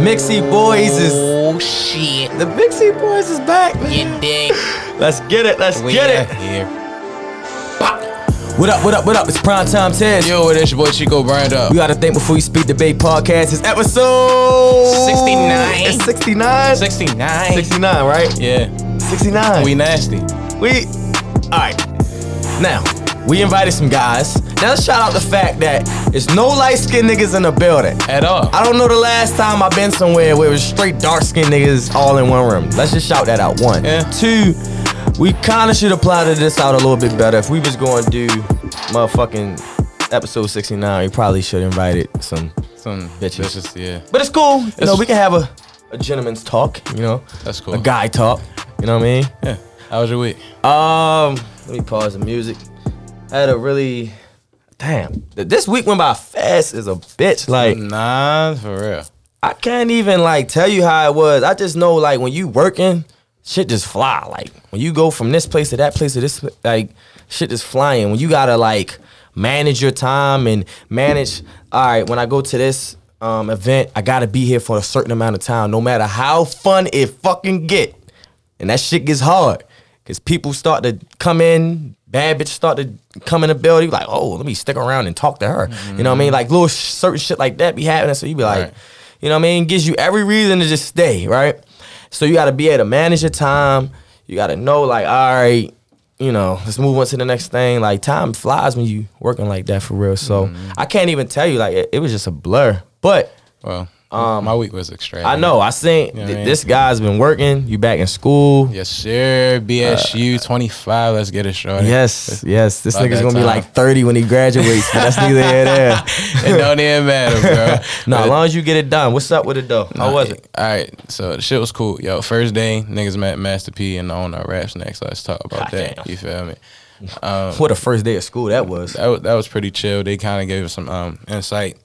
Mixie Boys is Oh shit. the Mixie Boys is back. Man. Let's get it. Let's We get it. here. What up? What up? What up? It's Prime Time Tez. Yo, it is your boy Chico Brand up. We gotta think before you speak debate podcast. It's episode 69. It's 69. 69. 69, right? Yeah. 69. We nasty. We all right. Now we invited some guys. Now let's shout out the fact that there's no light skinned niggas in the building. At all. I don't know the last time I've been somewhere where it was straight dark skinned niggas all in one room. Let's just shout that out. One. Yeah. Two. We kind of should have plotted this out a little bit better. If we was going to do motherfucking episode 69, we probably should have invited some. Some Bitches. bitches. Yeah. But it's cool. You know, we can have a, a gentleman's talk. You know, That's cool. a guy talk. You know what I mean? Yeah. How was your week? Um, let me pause the music. I had a really damn. This week went by fast as a bitch. Like Nah, for real. I can't even like tell you how it was. I just know like when you working, shit just fly. Like when you go from this place to that place to this, like shit just flying. When you gotta like manage your time and manage. All right, when I go to this um, event, I gotta be here for a certain amount of time, no matter how fun it fucking get. And that shit gets hard because people start to come in. Bad bitch start to come in the building. Like, oh, let me stick around and talk to her. You know what I mean? Like little sh- certain shit like that be happening. So you be like, Right. you know what I mean? Gives you every reason to just stay, right? So you got to be able to manage your time. You got to know, like, all right, you know, let's move on to the next thing. Like, time flies when you working like that for real. So Mm-hmm. I can't even tell you, like, it, it was just a blur. But Well, my week was extreme. Um, I know, I seen You know what th- I mean? this guy's been working. You back in school. Yes, sir. BSU 25. Let's get it started. Yes, yes. This About nigga's that gonna be time. like 30 when he graduates, but that's neither here nor there. it don't even matter, bro. No, as long as you get it done. What's up with it though? How was it? All right, so the shit was cool. Yo, first day, niggas met Master P and the owner of Rap Snacks. Let's talk about that. Goddamn. You feel me? What a first day of school that was. That was, that was pretty chill. They kind of gave us some um, insight.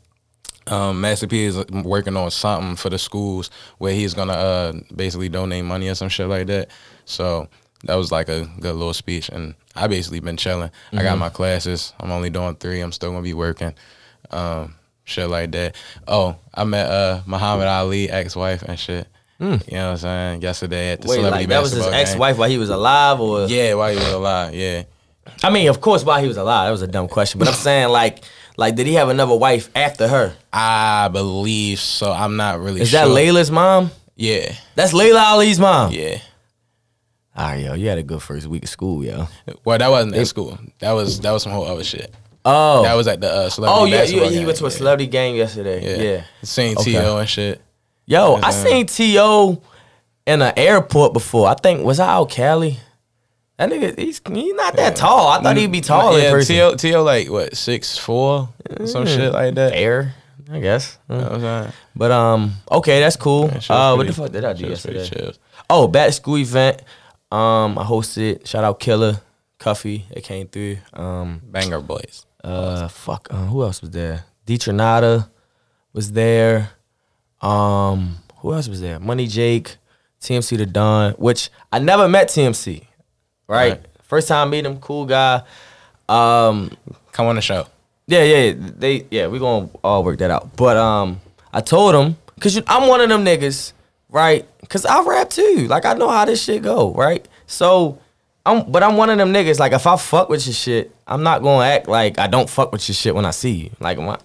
Um, Master P is working on something for the schools where he's gonna uh, basically donate money or some shit like that. So that was like a good little speech, and I basically been chilling. I got my classes. I'm only doing three. I'm still gonna be working. Um, shit like that. Oh, I met uh, Muhammad Ali ex-wife and shit. You know what I'm saying? Yesterday at the Wait, celebrity like that was his ex-wife while he was alive, or Yeah, while he was alive. Yeah. I mean, of course, while he was alive. That was a dumb question, but I'm saying like, like, did he have another wife after her? I believe so. I'm not really Is sure. that Laila's mom? Yeah. That's Laila Ali's mom. Yeah. All right, yo, you had a good first week of school, yo. Well, that wasn't at school. That was that was some whole other shit. Oh, That was at the uh, celebrity. oh yeah, you, you game. went to a Yeah. celebrity game yesterday. Yeah. Yeah. Seen Okay. To and shit. Yo, I seen To in an airport before. I think was I out Cali. That nigga, he's he's not that tall. I thought he'd be taller in yeah, person. To to like what six four, some shit like that. Air, I guess. You know what I'm saying? But um, okay, that's cool. Was Uh, what pretty- the fuck did I do shit was pretty yesterday? Oh, back school event. Um, I hosted. Shout out Killer, Cuffy. It came through. Um, Banger boys. uh, fuck. Uh, who else was there? Detronada was there. Um, who else was there? Money Jake, TMC the Don. Which I never met TMC. Right. Right. First time meeting him. Cool guy. Um, Come on the show. yeah, yeah, they, yeah, we gonna all work that out. But um, I told him, cause you, I'm one of them niggas, right? Cause I rap too. Like I know how this shit go, right? So, I'm, but I'm one of them niggas. Like if I fuck with your shit, I'm not gonna act like I don't fuck with your shit when I see you. Like, my,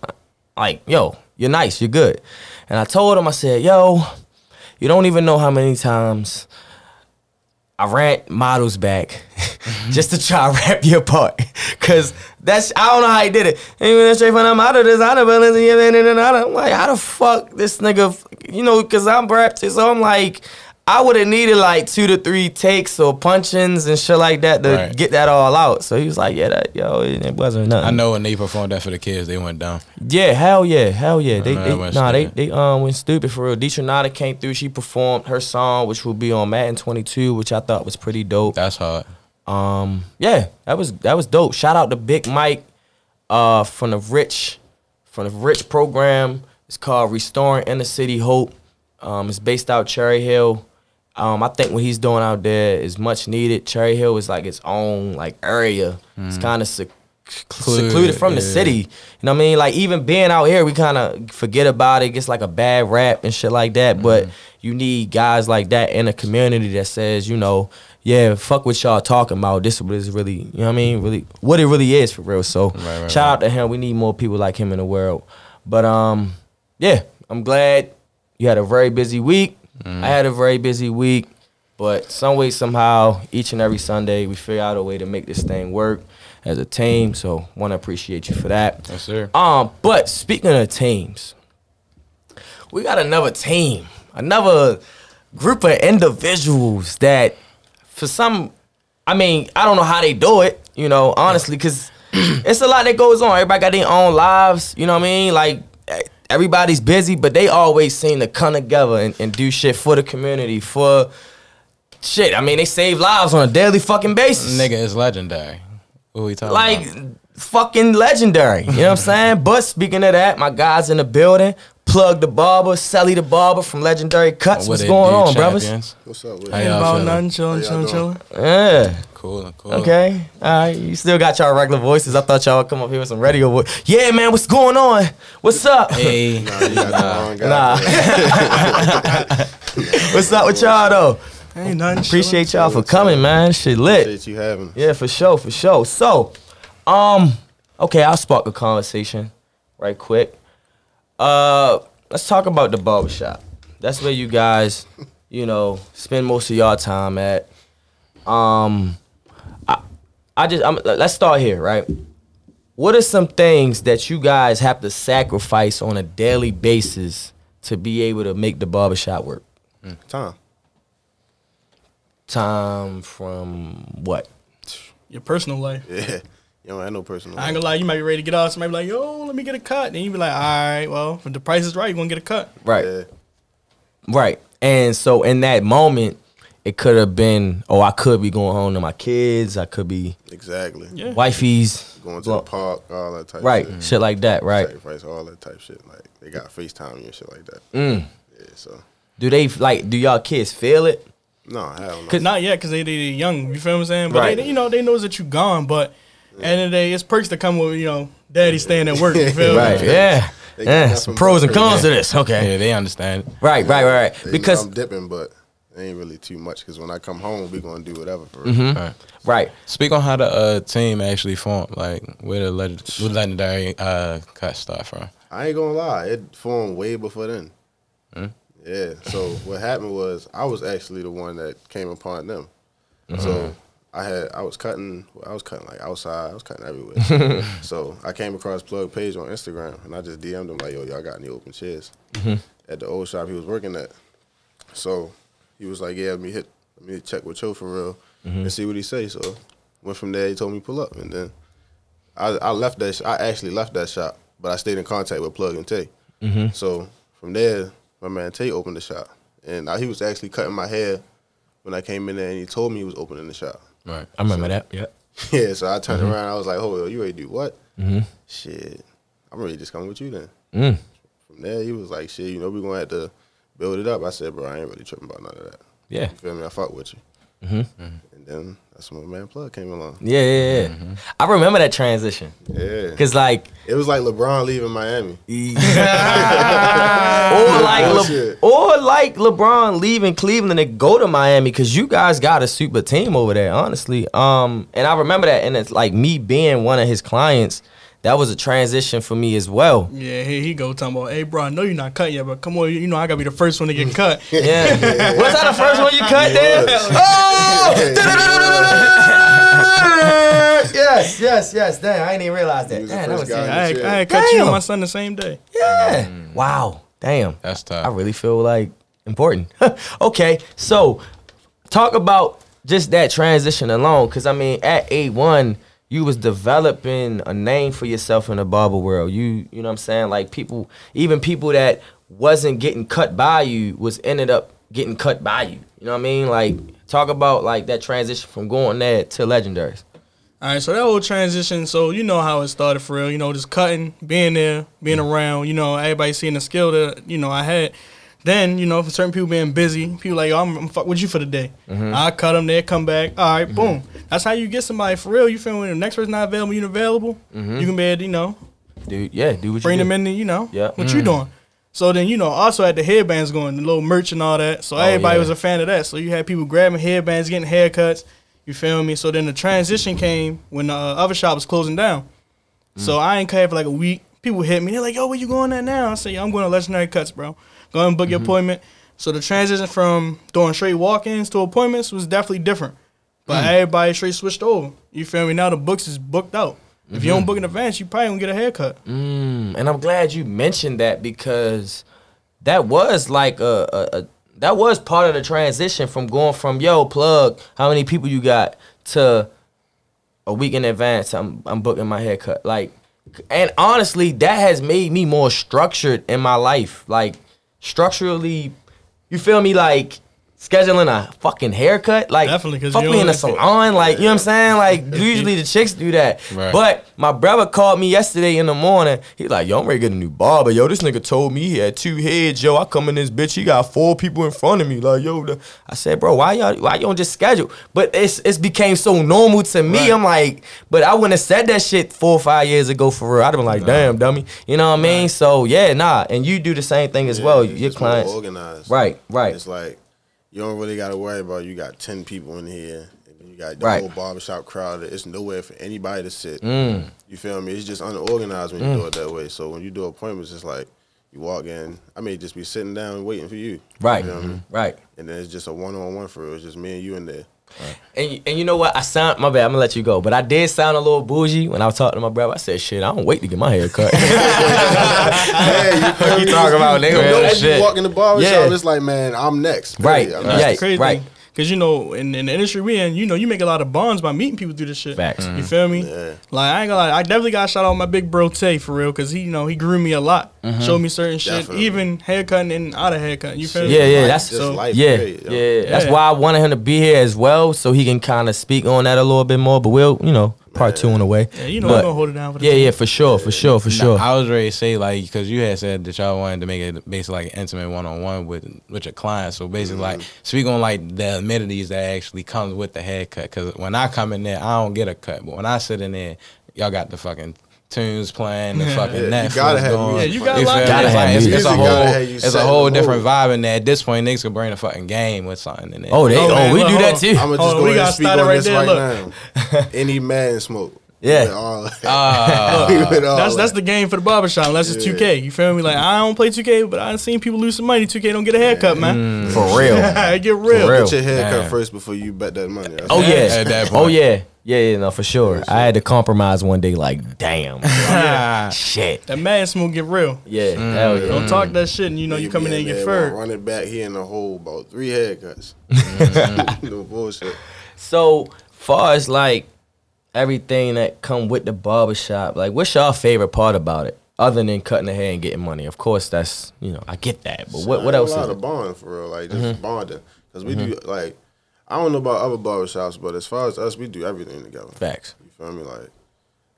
like, yo, you're nice, you're good. And I told him, I said, yo, you don't even know how many times I ran models back just to try to rap your part. Cause that's I don't know how he did it. Even straight from model designer building and everything, and I'm like, how the fuck this nigga you know, cause I'm rapped so I'm like I would have needed like two to three takes or punch-ins and shit like that to Right. get that all out. So he was like, Yeah, that yo, it, wasn't nothing. I know when they performed that for the kids, they went down. Yeah, hell yeah, hell yeah. They, they nah, they stupid. they um went stupid for real. Detronada came through. She performed her song, which will be on Madden 22, which I thought was pretty dope. That's hard. Um, yeah, that was that was dope. Shout out to Big Mike, uh, from the Rich, from the Rich program. It's called Restoring Inner City Hope. Um, it's based out Cherry Hill. Um, I think what he's doing out there is much needed. Cherry Hill is like its own like area. It's kind of sec- Secluded, secluded from the city. You know what I mean? Like even being out here, we kind of forget about it. Gets like a bad rap and shit like that. But Mm-hmm. you need guys like that in a community that says, you know, yeah, fuck what y'all talking about. This is really, you know what I mean? Really, what it really is for real. So Right, right, shout right. out to him. We need more people like him in the world. But um, yeah, I'm glad you had a very busy week. Mm-hmm. I had a very busy week. But some way, somehow, each and every Sunday, we figure out a way to make this thing work as a team. So, want to appreciate you for that. Yes, sir. Um, but speaking of teams, we got another team, another group of individuals that, for some, I mean, I don't know how they do it. You know, honestly, because it's a lot that goes on. Everybody got their own lives. You know what I mean? Like everybody's busy, but they always seem to come together and, and do shit for the community for. Shit, I mean, they save lives on a daily fucking basis Nigga is legendary. Who we talking like about? fucking legendary. You know what I'm saying? But speaking of that, my guys in the building. Plug the barber, Sally the barber from Legendary Cuts. What What's going do, on, brothers? What's up with How you? y'all about feeling? nothing, chilling, How y'all chilling, chilling. Yeah. Cool, cool. Okay. All right. You still got y'all regular voices. I thought y'all would come up here with some radio voice. Yeah, man. What's going on? What's up? Hey, Nah, you got the wrong guy. Nah. What's up with y'all though? Ain't nothing. Appreciate y'all for coming, man. Shit lit. Appreciate you having. Yeah, for sure, for sure. So, um, okay, I'll spark a conversation right quick. Uh, let's talk about the barbershop. That's where you guys, you know, spend most of y'all time at. Um, I, I just, I'm, let's start here, right? What are some things that you guys have to sacrifice on a daily basis to be able to make the barbershop work? Time. Time from what? Your personal life. Yeah. You don't have no personal. I ain't gonna lie, you might be ready to get off. Somebody be like, yo, let me get a cut. And you be like, all right, well, if the price is right, you're gonna get a cut. Right. Yeah. Right. And so in that moment, it could have been, oh, I could be going home to my kids. I could be Exactly. Yeah. wifey's. Going to the park, all that type. Right. Shit. Shit like that. Right. Sacrifice all that type shit. Like they got FaceTime you and shit like that. Mm. Yeah. So Do they like? Do y'all kids feel it? no, hell no. Cause- Not yet, because they, they young. You feel what I'm saying? But Right. they, you know, they knows that you gone. But at the end of the day, it's perks that come with, you know, daddy staying at work. You feel me? Right. Yeah. They Yeah. Some pros and cons to this. Okay. yeah, they understand. Right. Right. Right. Right. They know Because I'm dipping, but it ain't really too much. Cause when I come home, we gonna do whatever for Mm-hmm. real. Right. right. Speak on how the uh, team actually formed. Like, where the leg- where legendary uh, cut start from? I ain't gonna lie, it formed way before then. Hmm? Yeah. So what happened was I was actually the one that came upon them. Uh-huh. So I had I was cutting I was cutting like outside, I was cutting everywhere. so I came across Plug Page on Instagram and I just DM'd him like, yo, y'all got any open chairs? Mm-hmm. At the old shop he was working at. So he was like, Yeah, let me hit let me check with Cho for real Mm-hmm. and see what he say. So went from there, he told me pull up and then I, I left that. Sh- I actually left that shop, but I stayed in contact with Plug and Tay. So from there, my man Tay opened the shop, and I, he was actually cutting my hair when I came in there, and he told me he was opening the shop. Right. I remember that. Yeah. yeah, so I turned around, I was like, "Hold on, you ready to do what?" Shit, I'm ready to just come with you then. Mm. From there, he was like, "Shit, you know we gonna have to build it up." I said, "Bro, I ain't really tripping about none of that." Yeah. You feel me? I fuck with you. Mm-hmm. And then that's when my man Plug came along. Yeah. Yeah. Yeah. I remember that transition. Yeah, Cause like it was like LeBron leaving Miami. or like Le- or like LeBron leaving Cleveland and go to Miami because you guys got a super team over there, honestly. Um, and I remember that, and it's like me being one of his clients. That was a transition for me as well. Yeah, here he go talking about, hey, bro, I know you're not cut yet, but come on, you know I gotta be the first one to get cut. Yeah, was that the first one you cut Yeah. there? Oh, yes, yes, yes. Damn, I didn't even realize that. He was Damn, that was guy. I, had, I had cut you and my son the same day. yeah. Mm. Wow. Damn. That's tough. I really feel like important. okay, so talk about just that transition alone, because I mean, at A1, you was developing a name for yourself in the barber world. You, you know what I'm saying? Like people, even people that wasn't getting cut by you was ended up getting cut by you. You know what I mean? Like talk about like that transition from going there to legendaries. All right, so that whole transition, so you know how it started for real. You know, just cutting, being there, being mm. around. You know, everybody seeing the skill that you know I had. Then you know, for certain people being busy, people like, oh, I'm, I'm fuck with you for the day. Mm-hmm. I cut them, they come back. All right, mm-hmm. boom. That's how you get somebody for real. You feel me? The next person not available, you available. Mm-hmm. You can be able to, you know, Dude, yeah, do what you bring them do. in. The, you know, Yeah. what you mm. doing. So then you know, also had the headbands going, the little merch and all that. So oh, everybody yeah. was a fan of that. So you had people grabbing headbands, getting haircuts. You feel me? So then the transition came when the uh, other shop was closing down. So mm. I ain't cut for like a week. People hit me. They're like, "Yo, where you going at now?" I say, "I'm going to Legendary Cuts, bro. Go and book your mm-hmm. appointment." So the transition from doing straight walk-ins to appointments was definitely different. But mm. everybody straight switched over. You feel me? Now the books is booked out. If you don't mm-hmm. book in advance, you probably won't get a haircut. Mm, and I'm glad you mentioned that because that was like a, a, a that was part of the transition from going from yo plug how many people you got to a week in advance I'm I'm booking my haircut like and honestly that has made me more structured in my life like structurally you feel me? Like scheduling a fucking haircut like Definitely, 'cause fuck me in don't the salon like you know what I'm saying like usually the chicks do that Right. but my brother called me yesterday in the morning. He like, yo, I'm ready to get a new barber. Yo, this nigga told me he had two heads. Yo, I come in this bitch. He got four people in front of me. Like, yo, the, I said, bro, why y'all, why you don't just schedule? But it's it's became so normal to me. Right. I'm like, but I wouldn't have said that shit four or five years ago for real. I'd have been like, damn, dummy. You know what I mean? So yeah, nah. And you do the same thing as Yeah, well. Your clients, organized. right, right. It's like you don't really got to worry about you got ten people in here, and you got the Right. whole barbershop crowd. It's nowhere for anybody to sit. Mm. You feel me? It's just unorganized when you do it that way. So when you do appointments, it's like you walk in. I may just be sitting down waiting for you. Right, You know what I mean? right. And then it's just a one on one for real. It's just me and you in there. And and you know what? I sound my bad. I'm gonna let you go, but I did sound a little bougie when I was talking to my brother. I said, "Shit, I don't wait to get my hair cut." yeah, you talking about, nigga? You know, Real when shit. you walk in the barbershop, Yeah. it's like, man, I'm next. Right. I'm crazy. right. Cause you know, in, in the industry we in, you know, you make a lot of bonds by meeting people through this shit. Facts. You feel me? Yeah. Like I ain't gonna lie, I definitely got to shout out my big bro Tay for real, cause he, you know, he grew me a lot, Mm-hmm. showed me certain shit, Definitely. even haircutting and out of haircutting. You feel me? Yeah, yeah, Life, that's- so- life. yeah, period, yo. yeah, That's Yeah. why I wanted him to be here as well, so he can kind of speak on that a little bit more. But we'll, you know, part two on the way. Yeah, you know, But- I'm gonna hold it down for the Yeah, team. yeah, for sure, for sure, for sure. I was ready to say like because you had said that y'all wanted to make it basically like intimate one on one with with your clients. So basically, like mm-hmm. speak on like the amenities that actually comes with the haircut. Because when I come in there, I don't get a cut, but when I sit in there, y'all got the fucking tunes playing, the fucking Yeah, you Netflix gotta have going. Yeah, you gotta feel lock it Gotta It's have like- it's, it's a whole Gotta have you it's a whole different mood. vibe in there. At this point, niggas can bring a fucking game with something in there. oh, they, Oh, oh, man, we look, do that too. I'm gonna just go we ahead gotta and speak on right this there, right now. Any man smoke. Yeah. With all- Ah. That's that's the game for the barbershop, unless it's Yeah. 2K. You feel me? Like I don't play 2K, but I done seen people lose some money. 2K don't get a haircut, man. For real. Get real. real. Get your haircut Damn. first before you bet that money. That's Oh yeah. At that Oh yeah. Yeah, yeah, no, for sure. I had to compromise one day. Like, damn, Ah. shit. That man smoke get real. Yeah, hell mm. yeah. Don't talk that shit, and you know you be coming in and get there, furred. Run it back here in the hole about three haircuts. Mm-hmm. no bullshit. So far as like everything that come with the barbershop, like what's your favorite part about it? Other than cutting the hair and getting money. Of course that's you know, I get that. But what what else A lot is of it? bond for real, like just mm-hmm. bonding. Because we mm-hmm. do like, I don't know about other barbershops, but as far as us, we do everything together. Facts. You feel me? Like,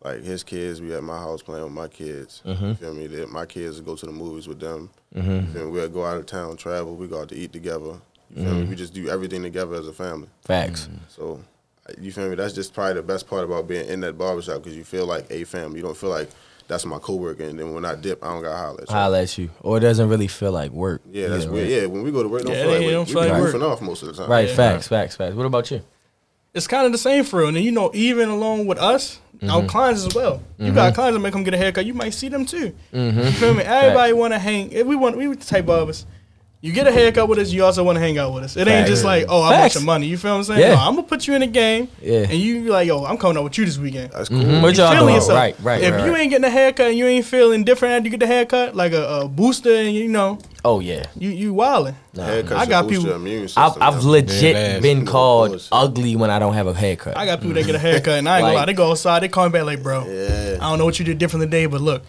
like his kids, we at my house playing with my kids. Mm-hmm. You feel me? They, my kids go to the movies with them. You feel me? We'll go out of town, travel. We go out to eat together. You feel Mm-hmm. me? We just do everything together as a family. Facts. So, uh, you feel me? That's just probably the best part about being in that barbershop because you feel like a family. You don't feel like that's my coworker, and then when I dip, I don't got to holler at you. Holla at you. Or it doesn't really feel like work. Yeah, that's Either, weird. right? Yeah, when we go to work, don't Yeah, feel like it work. don't we feel be like work. goofing off most of the time. Right, Yeah. facts, facts, facts. What about you? It's kind of the same for real. And then, you know, even along with us, Mm-hmm. our clients as well. You got clients that may come get a haircut. You might see them too. Mm-hmm. You feel me? Everybody want to hang. If we want, we the type of us. You get a haircut with us, you also want to hang out with us. It ain't Facts. just like, oh, I Facts. want your money. You feel what I'm saying? Yeah. No, I'm gonna put you in a game, Yeah. and you be like, yo, I'm coming out with you this weekend. That's cool. Mhm, What You y'all feeling doing? yourself. Right, right, If right, you right. ain't getting a haircut and you ain't feeling different after you get the haircut, like a, a booster, and you know, Oh yeah. you you wilding. Haircuts I got boost people- Your immune system, I've, I've yo. legit Yeah, been called bullshit. ugly when I don't have a haircut. I got people that get a haircut, and I ain't gonna Like- lie, they go outside, they call me back like, bro, Yeah. I don't know what you did different today, but look,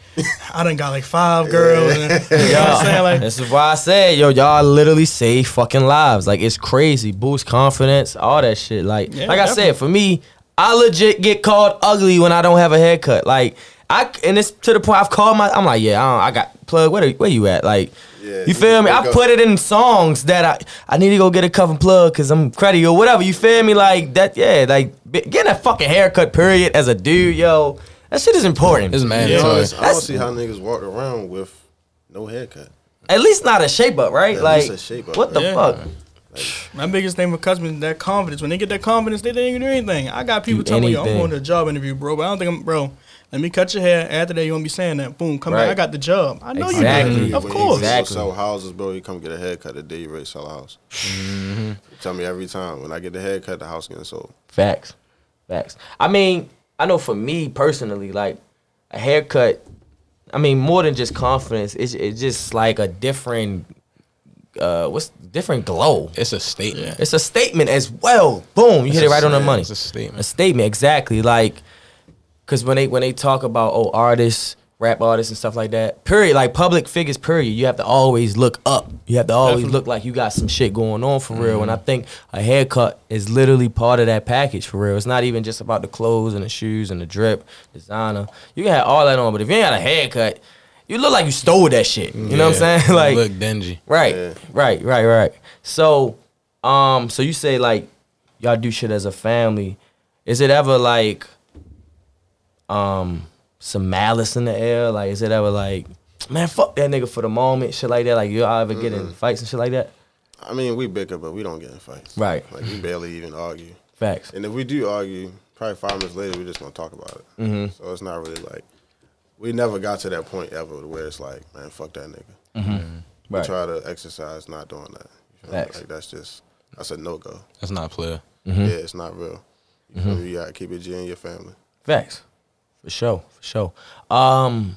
I done got like five girls. And, you know what I'm saying? Like, this is why I said, yo, y'all literally save fucking lives. Like it's crazy, boost confidence, all that shit. Like, Yeah, like I definitely. said, for me, I legit get called ugly when I don't have a haircut. Like, I and it's to the point I've called my. I'm like, yeah, I, don't, I got plug. Where where you at? Like, Yeah, you you feel me? I put it in songs that I I need to go get a cuff and plug because I'm cruddy or whatever. You feel me? Like that? Yeah, like getting a fucking haircut. Period. As a dude, yo, that shit is important. It's To be mandatory. honest, I don't see how niggas walk around with no haircut. At least not a shape up, right? At like, least a shape up, what the yeah. fuck? My biggest thing with customers is that confidence. When they get that confidence, they think they can do anything. I got people Do telling me, I'm going to a job interview, bro, but I don't think I'm, bro. Let me cut your hair. After that, you won't be saying that. Boom, come Right. back. I got the job. I know Exactly. you do. Of course. You Exactly. go sell houses, bro. You come get a haircut the day you ready to sell a house. You tell me every time when I get the haircut, the house getting sold. Facts, facts. I mean, I know for me personally, like a haircut. I mean, more than just confidence, it's it's just like a different, uh, what's different glow. It's a statement. It's a statement as well. Boom, you It's hit it right on the money. It's a statement. A statement, exactly. Like, cause when they when they talk about oh artists, rap artists and stuff like that, period. Like public figures, period. You have to always look up. You have to always Definitely. look like you got some shit going on for real. And I think a haircut is literally part of that package for real. It's not even just about the clothes and the shoes and the drip, designer. You can have all that on, but if you ain't got a haircut, you look like you stole that shit. You know what I'm saying? like look dingy. Right, Yeah. right, right, right. So, um, so you say like y'all do shit as a family. Is it ever like, um, some malice in the air? Like, is it ever like, man, fuck that nigga for the moment, shit like that? Like, you all ever get in fights and shit like that? I mean, we bicker, but we don't get in fights. Right. Like we barely even argue. Facts. And if we do argue, probably five minutes later, we're just gonna talk about it. Mm-hmm. So it's not really like we never got to that point ever where it's like, man, fuck that nigga. We Mm-hmm. Right. try to exercise not doing that. You feel me? Facts. Like that's just that's a no go. That's not player. Mm-hmm. Yeah, it's not real. You, feel me? you gotta keep it G in your family. Facts. For sure. For sure. Um,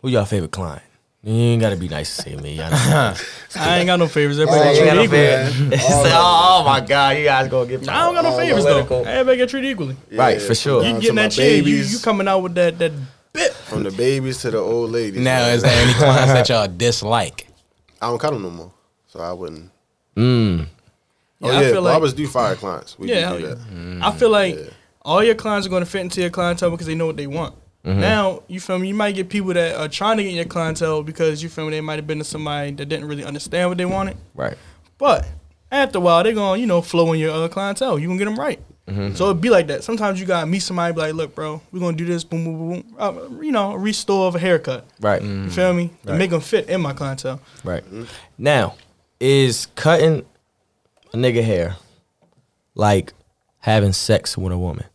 who y'all favorite client? You ain't gotta be nice to say me. Y'all know. I ain't got no favors. Oh, Everybody You get ain't got treated no equally. favorite. All oh, oh my god, you guys gonna get. I don't got no All favors political. though. Everybody get treated equally. Right, for sure. You getting that my chair, you, you coming out with that that bit. from the babies to the old ladies. Now, man. is there any clients that y'all dislike? I don't cut them no more, so I wouldn't. Mm. Oh Yeah, I yeah, feel like- do fire clients. We Yeah, do do yeah. that. I feel like Yeah. All your clients are going to fit into your clientele because they know what they want. Mm-hmm. Now, you feel me? You might get people that are trying to get in your clientele because you feel me? They might have been to somebody that didn't really understand what they wanted. Right. But after a while, they're going to, you know, flow in your other clientele. You going to get them right. Mm-hmm. So it'd be like that. Sometimes you got to meet somebody be like, look, bro, we're going to do this, boom, boom, boom, boom. Uh, you know, a restore of a haircut. Right. You feel me? To Right. make them fit in my clientele. Right. Now, is cutting a nigga hair like having sex with a woman?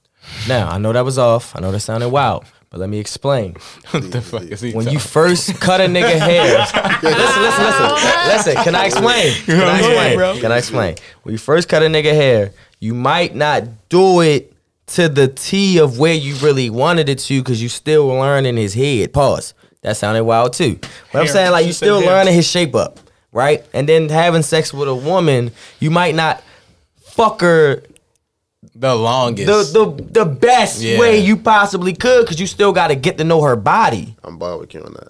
Now, I know that was off. I know that sounded wild, but let me explain. What the fuck is he When you first cut a nigga hair, listen, listen, listen, listen. Oh, can I explain? Can I explain? bro. Can I explain? When you first cut a nigga hair, you might not do it to the T of where you really wanted it to because you still learning his head. Pause. That sounded wild too. But I'm saying like you Just said still hair. learning his shape up, right? And then having sex with a woman, you might not fuck her the longest. the the, the best Yeah. way you possibly could because you still got to get to know her body. I'm barbecuing that.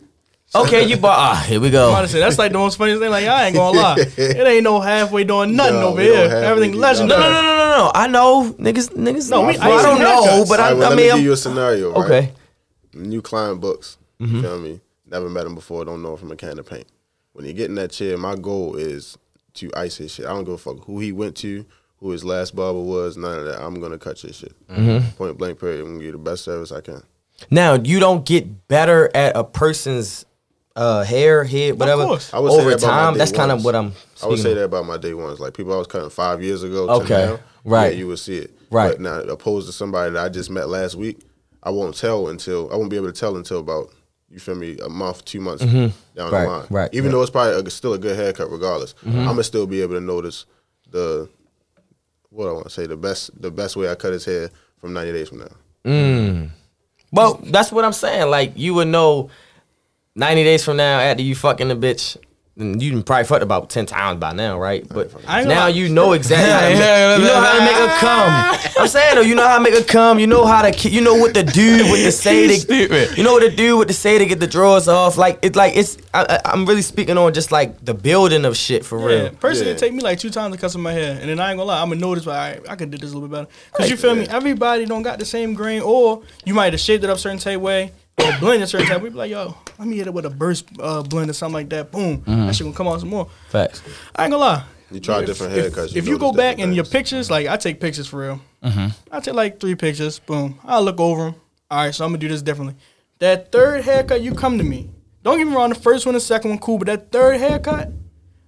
Okay, you bought. Ah, here we I'm go. about to say, that's like the most funniest thing. Like, I ain't going to lie. It ain't no halfway doing nothing No, over we don't here. halfway Everything do No, legendary. no, no, no, no, no. I know niggas, niggas. No, we- I, I don't seen know, haircuts. but I, All right, well, I let mean, me I'm- give you a scenario. Right? okay. New client books. You feel me? Never met him before. Don't know if him from a can of paint. When you get in that chair, my goal is to ice his shit. I don't give a fuck who he went to, who his last barber was. None of that. I'm gonna cut your shit. Mm-hmm. Point blank. Period. I'm gonna give you the best service I can. Now you don't get better at a person's uh, hair, head, whatever course. I would say over that about my time. day That's kind of ones. what I'm. I would say of. that about my day ones. Like people I was cutting five years ago. Okay. now, Right. Yeah, you would see it. Right. But now, opposed to somebody that I just met last week, I won't tell until I won't be able to tell until about you feel me a month, two months down Mm-hmm. Right, the line. right, Even right. Mm-hmm. though it's probably a, still a good haircut, regardless, I'm gonna still be able to notice the what I want to say the best the best way I cut his hair from 90 days from now. Mm. Well, that's what I'm saying. Like you would know 90 days from now after you fucking the bitch. And You done probably fucked about ten times by now, right? But I ain't gonna now lie. you know exactly. how to make, you know how to make her come. I'm saying though, you know how to make her come. You know how to, you know what to do, what to say to, Stupid. you know what to do, what to say to get the drawers off. Like it's like it's. I, I- I'm really speaking on just like the building of shit for Yeah, real. personally, Yeah. it take me like two times to cut some my hair, and then I ain't gonna lie, I'm gonna notice, but I, I could do this a little bit better. Cause you feel me? Everybody don't got the same grain, or you might have shaped it up certain type way, or blend a certain type, we be like, yo, let me hit it with a burst uh, blend or something like that. Boom, that shit gonna come out some more. Facts. I ain't gonna lie. You try If- different if, haircuts. If you go back in your pictures, like I take pictures for real. Mm-hmm. I take like three pictures. Boom. I'll look over them. All right, so I'm gonna do this differently. That third haircut, you come to me. Don't get me wrong. The first one, the second one, cool. But that third haircut,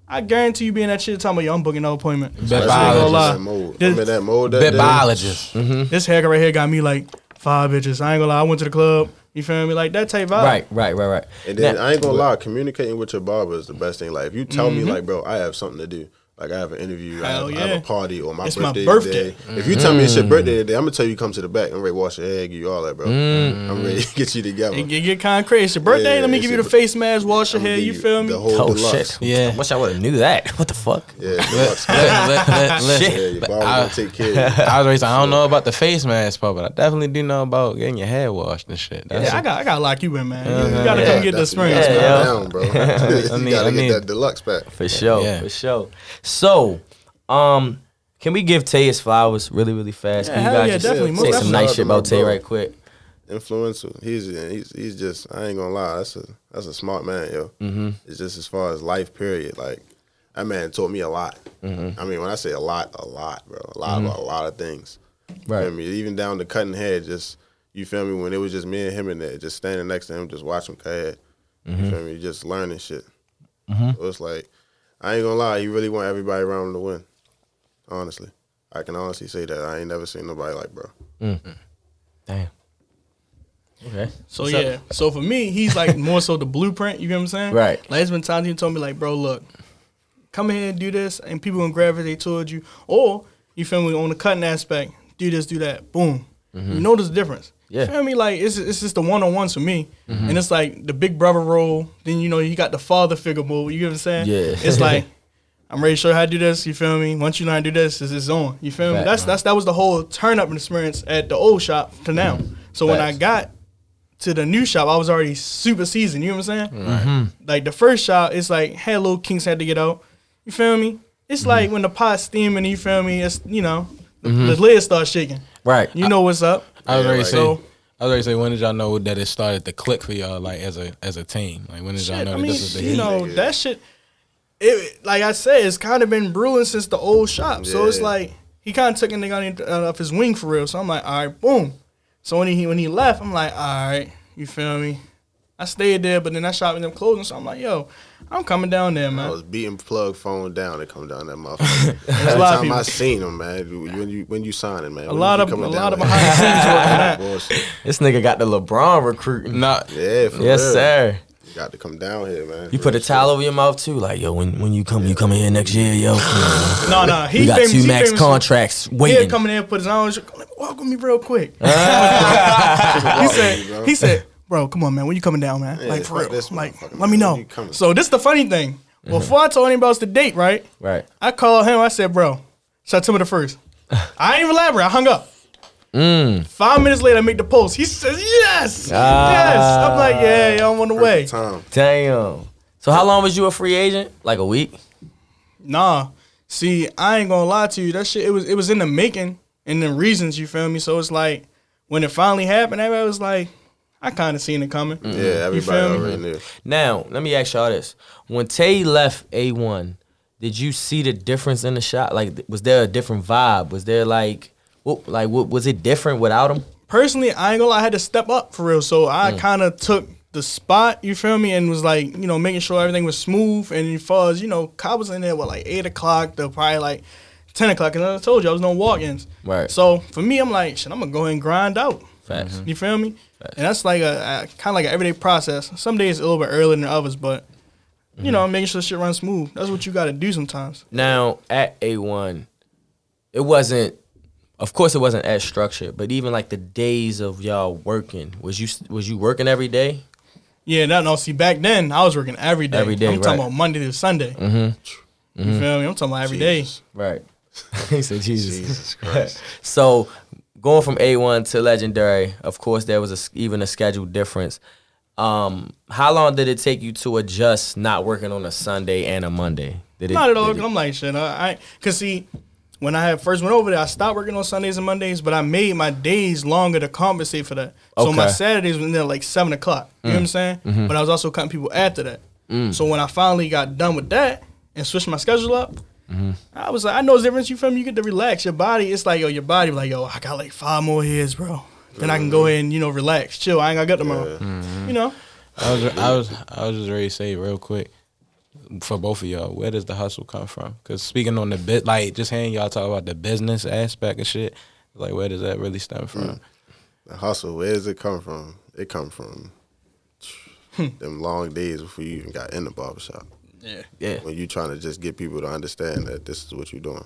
I guarantee you being that shit talking about yo, I'm booking no appointment. Bet That's I ain't gonna in lie. that. This- I'm in that mode that Bet day. biologist. This haircut right here got me like five bitches. I ain't gonna lie. I went to the club. You feel me? Like that type vibe. Right, right, right, right. And then Now- I ain't gonna lie, communicating with your barber is the best thing. Like if you tell Mm-hmm. me like, bro, I have something to do. Like I have an interview, I Hell have, I have a party or my It's my birthday. birthday. Today. If you tell me it's your mm. birthday today, I'm gonna tell you come to the back. I'm ready to wash your hair, give you all that, bro. Mm. I'm ready to get you together. It get, get kind of crazy. It's your birthday. Yeah, Let me give you the your- face mask, wash your I'ma hair. give You feel me? The whole Oh deluxe. shit! Yeah. I wish I would have knew that. What the fuck? Yeah, deluxe. Shit. yeah, your But I- take care. I was raised, I don't know about the face mask part, but I definitely do know about getting your hair washed and shit. That's Yeah, I got I gotta lock you in, man. You, you gotta Yeah, come get the That's- spring. Yeah, down, bro. I you need- gotta get that deluxe back. For sure, for sure. So, um, can we give Tay his flowers really, really fast? Yeah, Can you hell guys yeah, just definitely, say most some nice shit about Tay bro. right quick? Influential. He's he's he's just I ain't gonna lie. That's a that's a smart man, yo. Mm-hmm. It's just as far as life period. Like that man taught me a lot. Mm-hmm. I mean, when I say a lot, a lot, bro. A lot about a lot of things. Right. Feel me? Even down to cutting hair. Just you feel me? When it was just me and him in there, just standing next to him, just watching him cut hair. Mm-hmm. You feel me? Just learning shit. So it's like I ain't gonna lie. He really want everybody around him to win. Honestly, I can honestly say that I ain't never seen nobody like bro. Mm. Mm. Damn. Okay. So What's up? yeah. So for me, he's like more so the blueprint. You get what I'm saying? Right. Like there's been times he told me like, bro, look, come here and do this, and people gonna gravitate towards you. Or you feel me on the cutting aspect, do this, do that, boom. You notice the difference. Yeah. You feel me? Like it's it's just the one on ones for me, and it's like the big brother role. Then you know you got the father figure move. You get what I'm saying? Yeah. It's like. I'm ready to show you how to do this. You feel me? Once you learn how to do this, it's, it's on. You feel me? That's that's that was the whole turn up experience at the old shop to now. So when I got to the new shop, I was already super seasoned. You know what I'm saying? Like the first shop, it's like had little kinks had to get out. You feel me? It's like when the pot's steaming. You feel me? It's you know the, the lid starts shaking. Right. You know what's up? I was Yeah, ready to like- say. So- I was ready to say, when did y'all know that it started to click for y'all, like as a as a team? Like when did y'all know I that mean, this was the you heat? know nigga. that shit. It like I said, it's kind of been brewing since the old shop. So it's like he kind of took a nigga on- uh, off his wing for real. So I'm like, all right, boom. So when he when he left, I'm like, all right, you feel me? I stayed there, but then that shop ended up closing. So I'm like, yo, I'm coming down there, man. I was beating plug phone down. They come down that motherfucker. a Every lot of time I people. seen them, man. When you when you signing, man. A when lot of a coming lot down of there? behind the scenes work on This nigga got the LeBron recruiting. Nah, Yeah, for yes, real. sir. You got to come down here, man. You put a towel over your mouth too, like yo. When when you come, you come here next year, yo. No, no, he we got famous. two he max famous. contracts He'll waiting. come in there put his arms. Like, Walk with me real quick. Ah. he Walk with me, bro. said, he said, bro, come on, man. When you coming down, man? Yeah, like for real. this Like, let man. me know. So this is the funny thing. Before I told anybody else the date, right? Right. I called him. I said, bro, September the first. I ain't even elaborate. I hung up. Mm. Five minutes later, I make the post. He says, yes, Ah. yes. I'm like, yeah, yeah, I'm on the way. Time. Damn. So how long was you a free agent? Like a week? Nah. See, I ain't gonna lie to you. That shit, it was it was in the making and the reasons. You feel me? So it's like when it finally happened, everybody was like, I kind of seen it coming. Mm-hmm. Yeah, everybody already knew. Now, let me ask y'all this. When Tay left A1, did you see the difference in the shot? Like, was there a different vibe? Was there like, what, like, what, was it different without him? Personally, I ain't gonna lie. I had to step up for real. So I mm. kind of took the spot. You feel me? And was like, you know, making sure everything was smooth. And as far as you know, Cobb was in there what like eight o'clock to probably like ten o'clock. And I told you I was no walk-ins. Right. So for me, I'm like, shit, I'm gonna go ahead and grind out. Facts. Mm-hmm. You feel me? And that's like a, a kind of like an everyday process. Some days a little bit earlier than others, but you mm-hmm. know, making sure shit runs smooth. That's what you got to do sometimes. Now, at A1, it wasn't, of course, it wasn't as structured, but even like the days of y'all working, was you was you working every day? Yeah, no, no. See, back then I was working every day. Every day, I'm talking right. about Monday to Sunday. Mm-hmm. You mm-hmm. feel me? I'm talking about every day. Jesus. Right. he said, Jesus. Jesus Christ. So going from A1 to legendary, of course, there was a even a schedule difference. Um, how long did it take you to adjust not working on a Sunday and a Monday? Did it? Not at all. it- I'm like shit. I, I cause see, when I had first went over there, I stopped working on Sundays and Mondays, but I made my days longer to compensate for that. So my Okay. Mm. Saturdays was in there like seven o'clock. You know what I'm saying? Mm-hmm. But I was also cutting people after that. So when I finally got done with that and switched my schedule up, Mm-hmm. I was like, I know the difference. You from? You get to relax your body. It's like yo, your body like yo, I got like five more years, bro. Then I can go ahead and you know relax, chill. I ain't got gut tomorrow. Mm-hmm. You know. I was I was I was just ready to say real quick for both of y'all, where does the hustle come from? Because speaking on the bit, like just hearing y'all talk about the business aspect of shit, like where does that really stem from? The hustle, where does it come from? It come from them long days before you even got in the barbershop. Yeah. Yeah. When you're trying to just get people to understand that this is what you're doing.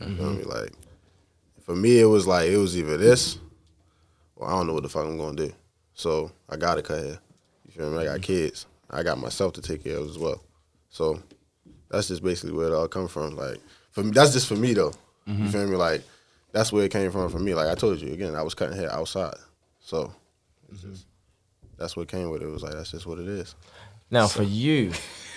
You know what I mean? Like, for me, it was like, it was either this or I don't know what the fuck I'm going to do. So I got to cut hair. You feel me? I got mm-hmm. kids. I got myself to take care of as well. So that's just basically where it all come from. Like, for me, that's just for me, though. You mm-hmm. feel me? Like, that's where it came from for me. Like I told you, again, I was cutting hair outside. So it's mm-hmm. just, that's what came with it. It was like, that's just what it is. Now for you,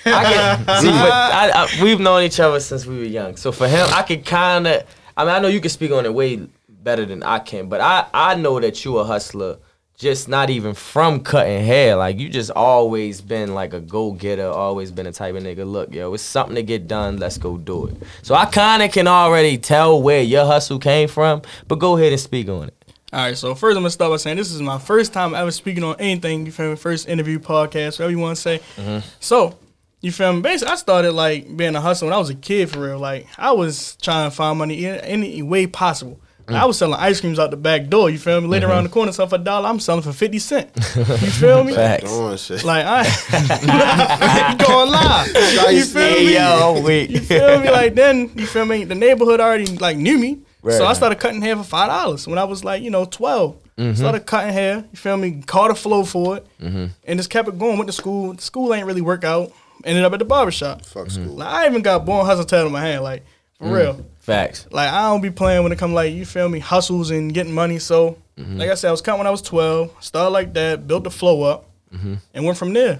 I can see. But I, I, we've known each other since we were young. So for him, I could kind of. I mean, I know you can speak on it way better than I can, but I I know that you a hustler. Just not even from cutting hair. Like you just always been like a go getter. Always been a type of nigga. Look, yo, it's something to get done. Let's go do it. So I kind of can already tell where your hustle came from. But go ahead and speak on it. All right, so first I'm gonna start by saying this is my first time ever speaking on anything. You? First interview, podcast, whatever you want to say. Mm-hmm. So, you feel me? Basically, I started like being a hustler when I was a kid for real. Like I was trying to find money in any way possible. Mm. I was selling ice creams out the back door. You feel me? Later Mm-hmm. around the corner, sell for a dollar. I'm selling for fifty cent. You feel me? Facts. Like I going live. You feel Hey me? yo, You feel me? Like then, you feel me? The neighborhood already like knew me, so I started cutting hair for five dollars when I was like, you know, 12 Mm-hmm. Started cutting hair. You feel me? Caught a flow for it, and just kept it going. Went to school. The school ain't really work out. Ended up at the barbershop. Fuck Mm-hmm. school. Like I even got born hustle tattoo in my hand. Like for Mm. real. Facts. Like I don't be playing when it come like you feel me hustles and getting money. So Mm-hmm. like I said, I was cutting when I was twelve. Started like that, built the flow up, Mm-hmm. and went from there.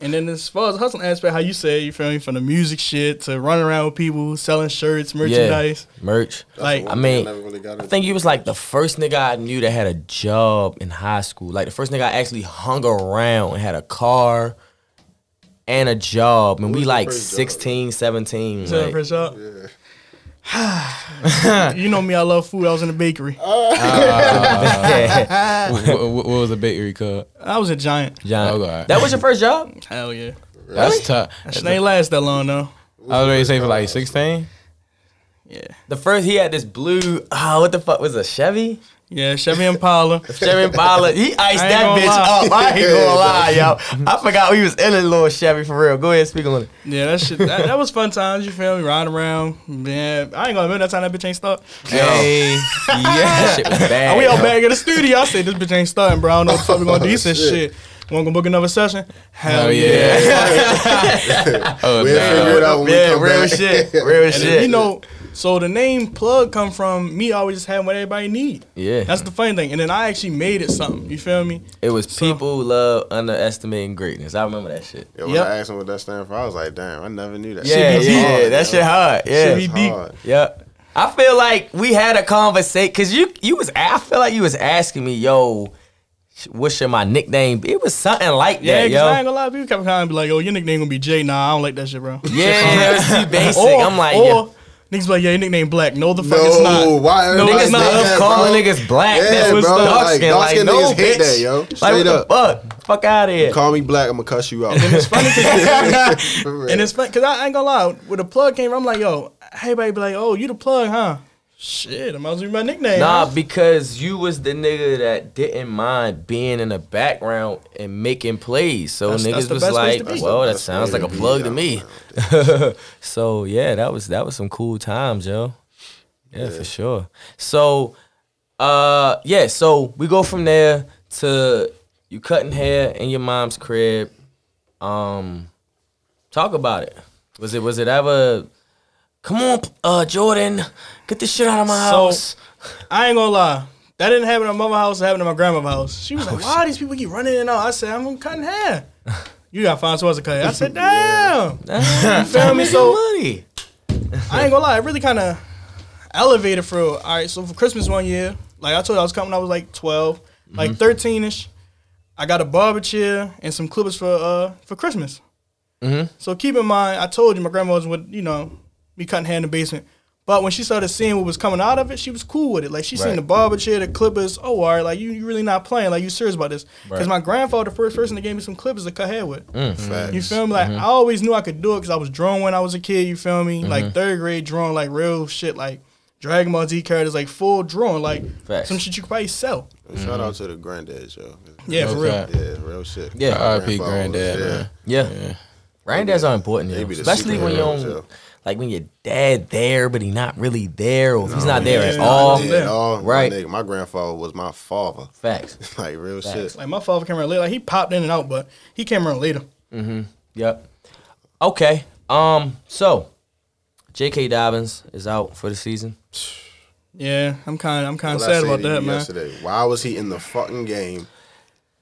And then as far as the hustling aspect, how you say you feel me from the music shit to running around with people selling shirts, merchandise. Yeah. Merch. Like I mean, never really got I think you was like the first nigga I knew that had a job in high school. Like the first nigga I actually hung around and had a car and a job. And we like first job? 16, 17. Selling like- for shop. Yeah. You know me, I love food. I was in the bakery. Yeah. Uh. what, what, what was the bakery called? I was a giant. John. Okay. That was your first job? Hell yeah. That's tough. That shit ain't last that long though. I was ready to say for like sixteen. Yeah. The first, he had this blue, oh, what the fuck was a Chevy? Yeah, Chevy Impala. Chevy Impala. He iced that bitch lie. up. I ain't gonna lie, yo. I forgot we was in a little Chevy for real. Go ahead, speak on it. Yeah, that shit. That, that was fun times. You feel me? Riding around. Man, I ain't gonna admit that time that bitch ain't start. Hey, Yeah, that shit was bad. And we all yo. back in the studio. I said this bitch ain't starting, bro. I don't know what the fuck we gonna do. He said shit. Want to book another session? Hell Oh, yeah. yeah. oh, We'll damn. figure it out when we Yeah, come real back. shit. Real And shit. then, you know, so the name plug come from me always just having what everybody need. Yeah. That's the funny thing. And then I actually made it something. You feel me? It was people love underestimating greatness. I remember that shit. Yeah, when Yep. I asked him what that stand for, I was like, damn, I never knew that. Yeah, be yeah, hard, that yo. shit hard. Yeah, Should be deep. hard. Yep. I feel like we had a conversation because you you was I feel like you was asking me, yo, sh- what should my nickname be? It was something like that. Yeah, that, because I ain't yo. gonna lie, people kept kind of be like, "Oh, your nickname gonna be Jay." Nah, I don't like that shit, bro. Yeah, it was too basic. Or, I'm like, or yo, niggas be like, "Yeah, your nickname Black." No, the fuck No, it's not. why? No, everybody niggas not say us calling bro? niggas black. Yeah, that was bro. dark Like, skin. dark Like, no, niggas hate bitch. that, yo. Like, Straight what up. the fuck? Fuck out of here. Call me black, I'm gonna cuss you out. And it's funny because and it's funny because I ain't gonna lie. When the plug came, I'm like, "Yo, everybody be like, oh, you the plug, huh?" Shit, I might as well be my nickname. Nah, because you was the nigga that didn't mind being in the background and making plays. So That's- niggas that's was like, to be. well, that That's sounds like a to be, plug to me. so yeah, that was that was some cool times, yo. Yeah, for sure. So uh yeah, so we go from there to you cutting hair in your mom's crib. Um talk about it. Was it was it ever Come on, uh Jordan, get this shit out of my So- house. I ain't gonna lie. That didn't happen at my mother's house. It happened at my grandma's house. She was Oh, like, "Why these people keep running in and out?" I said, "I'm cutting hair." You find someone else to cut. hair. I said, "Damn." you feel me? So- money. I ain't gonna lie. It really kind of elevated for. All right, so for Christmas one year, like I told you, I was coming. I was like 12, like thirteen ish. I got a barber chair and some clippers for uh for Christmas. So keep in mind, I told you my grandma was with you know me cutting hair in the basement. But when she started seeing what was coming out of it, she was cool with it. Like she seen the barber chair, the clippers. Oh, all right, like you, you really not playing. Like you serious about this? Because Right. my grandfather, the first person that gave me some clippers to cut hair with. Mm. Facts. You feel me? Like mm-hmm. I always knew I could do it because I was drawing when I was a kid. You feel me? Like mm-hmm. third grade drawing like real shit, like Dragon Ball Z characters, like full drawing, like Facts. some shit you could probably sell. And Shout out mm-hmm. to the granddads, yo. Yeah, for real. Okay. Yeah, real shit. Yeah. My R.I.P. granddad, yeah. man. Yeah. Yeah. Granddads are important, They yo. be the especially when you superheroes, don't, yo. Like when your dad there, but he not really there, or if he's not there at yeah. all. Yeah. Yeah, at all. Right. My, nigga, my grandfather was my father. Facts. like real Facts. shit. Like my father came around later. Like he popped in and out, but he came around later. Mm-hmm. Yep. Okay. Um. So, J.K. Dobbins is out for the season. Yeah, I'm kind of I'm kind of sad about that, you man. Yesterday, why was he in the fucking game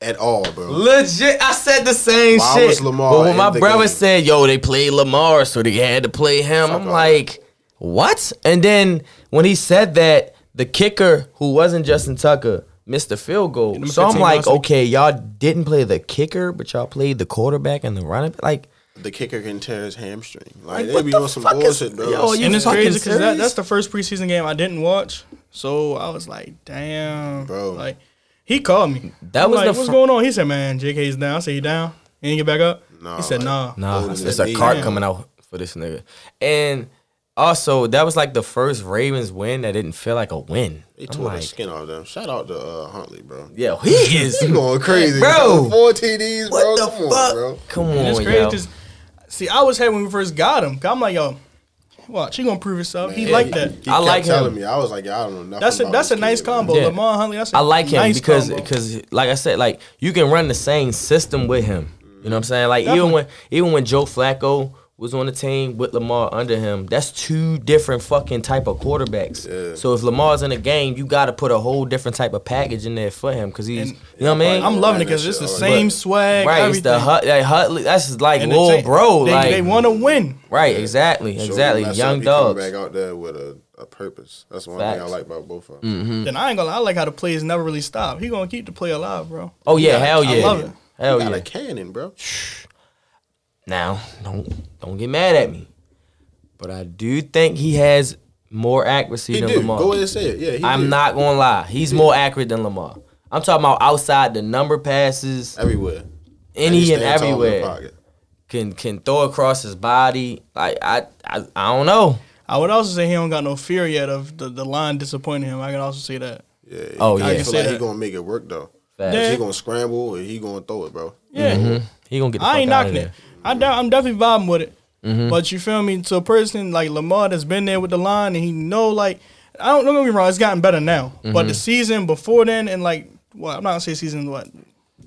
at all, bro? Legit, I said the same Why shit. was Lamar but when in my the brother game? said, "Yo, they played Lamar, so they had to play him," Fuck I'm all like, "What?" And then when he said that, the kicker, who wasn't Justin Tucker, missed the field goal. So I'm like, okay, y'all didn't play the kicker, but y'all played the quarterback and the running. back. Like, The kicker can tear his hamstring. Like, Like, they what be the on some fuck is- bullshit, bro. Yo, and it's crazy because that, that's the first preseason game I didn't watch. So I was like, damn, Bro. Like he called me. That I'm was like, the what's fir- going on? He said, man, JK's down. I said, he down. He didn't get back up. Nah, he said, like- nah. Nah, Holding it's a knee. cart coming out for this nigga. And also, that was like the first Ravens win that didn't feel like a win. They I'm tore the skin off them. Shout out to uh, Huntley, bro. yeah, he is. He going crazy, Bro. Four TDs, bro. What the Come fuck? on, bro. Come on, And it's crazy because, see, I was happy when we first got him. I'm like, yo, watch, he gonna prove himself. he Man, like that. He I kept like him. telling me. I was like, yeah, I don't know nothing. That's a about that's a nice kid, man. combo. Yeah. Lamar Huntley. That's a I like him nice because combo. because like I said, like you can run the same system with him. You know what I'm saying? Like even when even when Joe Flacco was on the team with Lamar under him, that's two different fucking type of quarterbacks. Yeah. So if Lamar's in the game, you got to put a whole different type of package in there for him because he's And- you know what I mean. I'm loving it because it's the same But- swag. right, it's the Hut, like Hutley. That's like And little they bro. They, like they want to win. right, exactly, So exactly. he Young up, he come dogs. back out there with a, a purpose. That's one thing I Facts. Like about both of them. Then mm-hmm. I ain't gonna. I like how the plays never really stop. He gonna keep the play alive, bro. Oh yeah, got- hell I yeah, love it. hell He got yeah. a cannon, bro. Now, don't don't get mad at me, but I do think he has more accuracy He than do. Lamar. Go ahead and say it. Yeah, he I'm do. not gonna lie, he's more accurate than Lamar. I'm talking about outside the number passes, everywhere. any he and stand tall in the everywhere. Can can throw across his body. Like I I, I don't know. I would also say he don't got no fear yet of the, the line disappointing him. I can also say that. Yeah. Oh, I yeah. feel Say like he gonna make it work though. Facts. Yeah. He gonna scramble or he gonna throw it, bro. Yeah, Mhm. He gonna get. The I ain't fuck out knocking of it. There. I de- I'm definitely vibing with it. Mm-hmm. But you feel me? To a person like Lamar that's been there with the line and he know like I don't don't get me wrong, it's gotten better now. But Mm-hmm. the season before then and like well, I'm not gonna say season what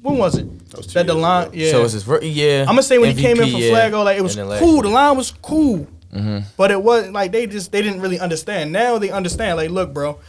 when was it? was that the line ago. yeah. So it's his rookie year. I'm gonna say when he came in MVP for year, Flacco, like it was and then last cool. year. Mm-hmm. The line was cool, but it wasn't like they just they didn't really understand. Now they understand. Like, look, bro,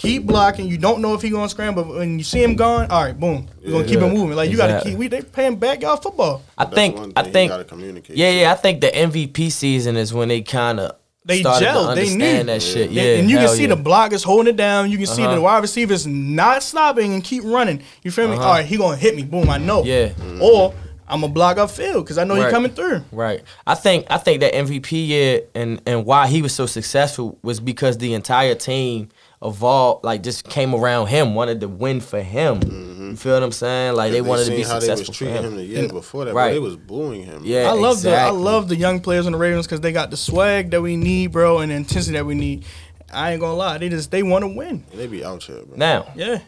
keep blocking. You don't know if he gonna scramble, but when you see him gone, all right, boom, we're gonna keep Yeah. him moving. Like you gotta Exactly. keep. We they playing backyard football. I That's think. I thing he think. gotta communicate. Yeah, yeah. I think the MVP season is when they kind of They started to gelled. They need knew. that shit. And- Yeah, and you can see yeah. the blockers holding it down. You can see Uh-huh. the wide receivers not stopping and keep running. You feel me? All right, he gonna hit me. Boom, I know. Yeah. Or I'm gonna block upfield because I know Right. he coming through. Right. I think I think that MVP year and and why he was so successful was because the entire team evolved like just came around him, wanted to win for him. Mm-hmm. You feel what I'm saying? Like they wanted to be seen how they was successful for treating him him. the year before that. Right. Right. They was booing him. Yeah. I love the I love the young players on the Ravens because they got the swag that we need, bro, and the intensity that we need. I ain't gonna lie, they just they want to win. And they be out here, bro. Now, Yeah,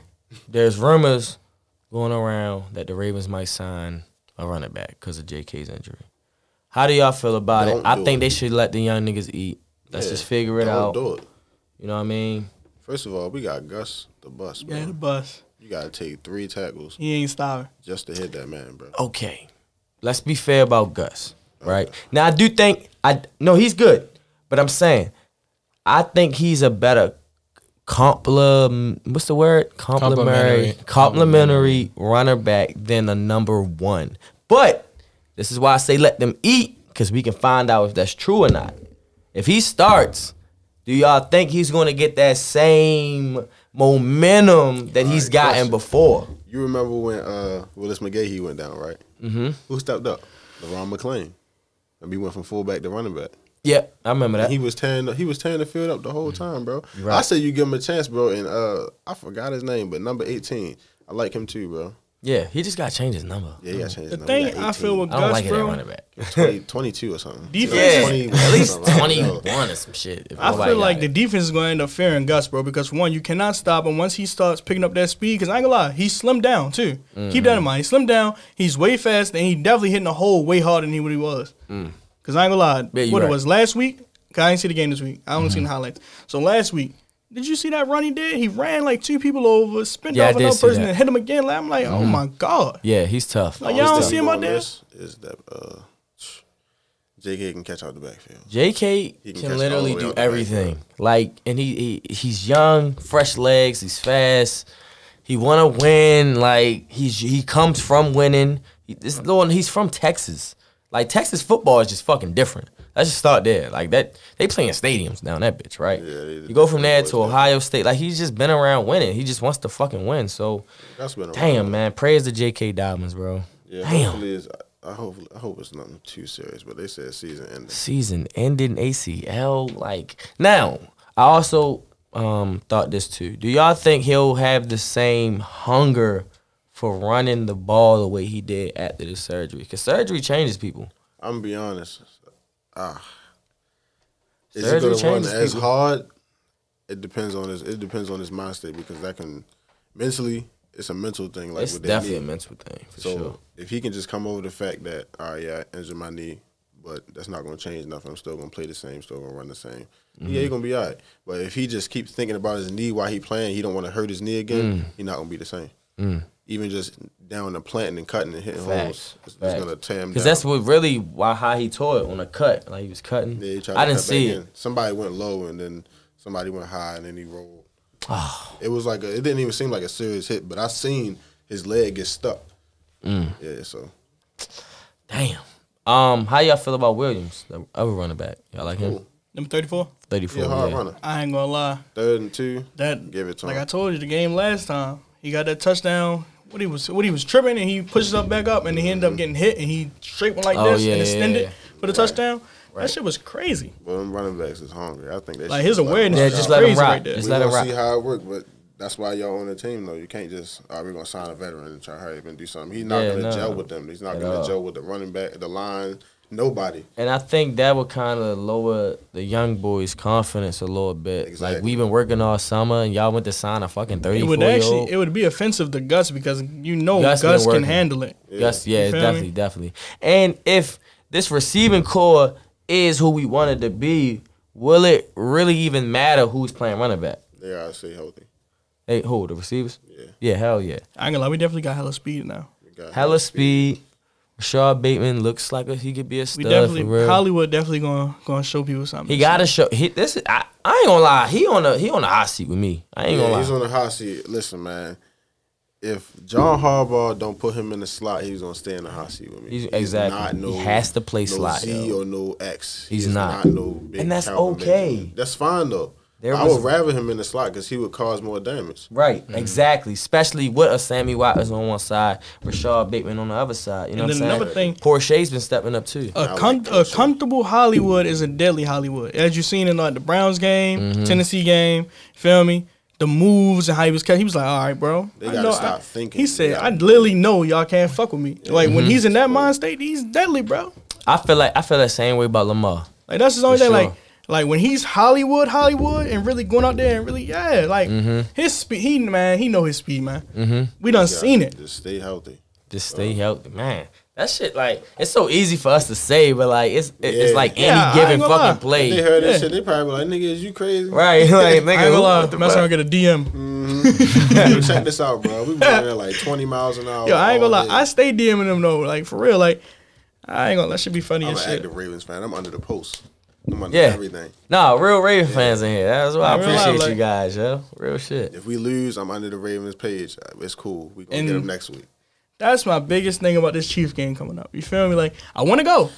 there's rumors going around that the Ravens might sign a running back because of JK's injury. How do y'all feel about it? Don't I think it. they should let the young niggas eat. Let's Yeah. just figure it Don't out. Do it. You know what I mean? First of all, we got Gus the bus, bro. yeah, the bus. You gotta take three tackles He ain't stopping. just to hit that man, bro. okay, let's be fair about Gus, right? Now I do think I no he's good, but I'm saying I think he's a better complim what's the word complimentary Complimentary. complimentary runner back than a number one. But this is why I say let them eat because we can find out if that's true or not. If he starts, Do y'all think he's going to get that same momentum that he's gotten question. before? You remember when uh, Willis McGahee went down, right? Mm-hmm. Who stepped up? Le'Ron McClain. And he went from fullback to running back. Yep, I remember that. And he was tearing the, he was tearing the field up the whole time, bro. right. I said you give him a chance, bro. And uh, I forgot his name, but number eighteen, I like him too, bro. Yeah, he just got to change his number. Yeah, he got to change The his number. He thing got I feel 18. with I don't Gus, like it at bro, running back. 20, 22 or something. Defense- Yeah, 21 at or least something. I don't know. 21 or some shit. if I nobody feel got like it. the defense is going to end up fearing Gus, bro, because one, you cannot stop him once he starts picking up that speed. Because I ain't gonna lie, he slimmed down too. Keep Mm-hmm. that in mind. He slimmed down. He's way fast, and he definitely hitting the hole way harder than he what he was. Because I ain't gonna lie, Mm. Yeah, you what it right. Mm-hmm. was last week. 'cause I didn't see the game this week. I only seen the highlights. So last week, did you see that run he did? He ran like two people over, spent Yeah, off another person, that. Mm-hmm. and hit him again. Like, I'm like, oh my god. Yeah, he's tough. Like, y'all don't see thing him you out gonna there. miss Is that uh, J.K. can catch out the backfield. JK He can can, literally do out the everything. Like, and he, he he's young, fresh legs. He's fast. He want to win. Like he's he comes from winning. He, this little he's from Texas. Like Texas football is just fucking different. Let's just start there. Like that, they playing stadiums down that bitch, right? Yeah, they- you go from there to. Ohio State. Like he's just been around winning. He just wants to fucking win. So, That's been around. damn man, praise to J.K. Dobbins, bro. Yeah, damn. hopefully it's, I hope I hope it's nothing too serious, but they said season ending. season ending ACL. Like now, I also um thought this too. Do y'all think he'll have the same hunger for running the ball the way he did after the surgery? Because surgery changes people. I'm gonna be honest. Ah, is Surgery he gonna run changes as people. hard? It depends on his. It depends on his mind state because that can mentally. It's a mental thing. Like it's definitely a mental thing for So sure. if he can just come over the fact that, all right, yeah, I injured my knee, but that's not going to change nothing. I'm still going to play the same, still going to run the same. Mm-hmm. Yeah, he's going to be all right. But if he just keeps thinking about his knee while he playing, he don't want to hurt his knee again, Mm. he's not going to be the same. Even just down and planting and cutting and hitting holes, it's, it's going to tear him down. Because that's what really why how he tore it on a cut. Like he was cutting. Yeah, he tried I to didn't cut see it. in. Somebody went low and then somebody went high and then he rolled. Ah. It was like a, it didn't even seem like a serious hit, but I seen his leg get stuck. Mm. Yeah, so Damn. Um, how y'all feel about Williams, the other running back? Y'all like him? Cool. Number 34. Thirty he four. a hard yeah. runner. I ain't gonna lie. Third and two, That give it to like him. I told you, the game last time, he got that touchdown. What he was, what he was tripping, and he pushes up back up, and he ended up getting hit, and he straight went like Oh, this yeah, and extended yeah. for the touchdown. Right. That shit was crazy. But them running backs is hungry. I think they Like should his just let awareness, Yeah, is just let him crazy rock. right there. Just we let him rock. see how it work, but that's why y'all on the team though. You can't just oh, all right, we're gonna sign a veteran and try to hurry up and do something. He's not Yeah, gonna no. gel with them. He's not At gonna all. gel with the running back, the line, nobody. And I think that would kind of lower the young boys' confidence a little bit. Like we've been working all summer, and y'all went to sign a fucking It thirty-four would year actually, old. it would be offensive to Gus because you know Gus Gus, can handle it. Yes, yeah, You it's definitely, me? definitely. And if this receiving core is who we wanted to be, will it really even matter who's playing running back? They gotta stay healthy. Hey, who the receivers? Yeah. Yeah, hell yeah. I ain't gonna lie, we definitely got hella speed now. We got Hella speed. Rashod Bateman looks like a, he could be a We stud definitely for real. Hollywood definitely gonna gonna show people something. he got to show. He, this is, I, I ain't gonna lie. He on the he on the hot seat with me. I ain't Yeah, gonna lie. he's on the hot seat. Listen, man. If John Harbaugh don't put him in the slot, he's gonna stay in the hot seat with me. He's- exactly. He has to play no slot, Z yo. or no X. He's is not. no big And that's okay. Benjamin. That's fine though. There I was- would rather him in the slot because he would cause more damage. Right, Mm-hmm. exactly. Especially with a Sammy Watkins on one side, Rashod Bateman on the other side. You know And what I'm then saying? another thing- Porsche's been stepping up too. A, I com- like a comfortable Hollywood is a deadly Hollywood. As you've seen in like the Browns game, Mm-hmm. Tennessee game, feel me? The moves and how he was cut. He was like, all right, bro. They I gotta know- stop I- thinking. He said, I literally know y'all can't fuck with me. Like Mm-hmm. when he's in that mind state, he's deadly, bro. I feel like I feel the same way about Lamar. Like that's his only For thing. sure. Like like when he's Hollywood, Hollywood, and really going out there and really, yeah, like Mm-hmm. his speed. He man, he know his speed, man. We done seen it. Just stay healthy. Just stay healthy, man. That shit like it's so easy for us to say, but like it's it- it's Yeah. like any Yeah, given ain't gonna fucking lie. They play, heard that Yeah. shit. They probably be like, "Nigga, is you crazy?" right? Like I ain't nigga, gonna who- lie, what the man, fuck? gonna get a DM. Yo, check this out, bro. We was running at like 20 miles an hour. Yo, I ain't gonna all lie, day. I stay DMing them though, like for real. Like I ain't gonna. That should be funny I'm as an shit. active Ravens fan. I'm under the post. I'm Yeah. everything. Nah, real Raven fans in here. That's why I Real life, appreciate like- you guys, yo. Real shit. If we lose, I'm under the Ravens page. Uh, It's cool. We gonna And- get them next week. That's my biggest thing about this Chiefs game coming up. You feel me? Like I want to go,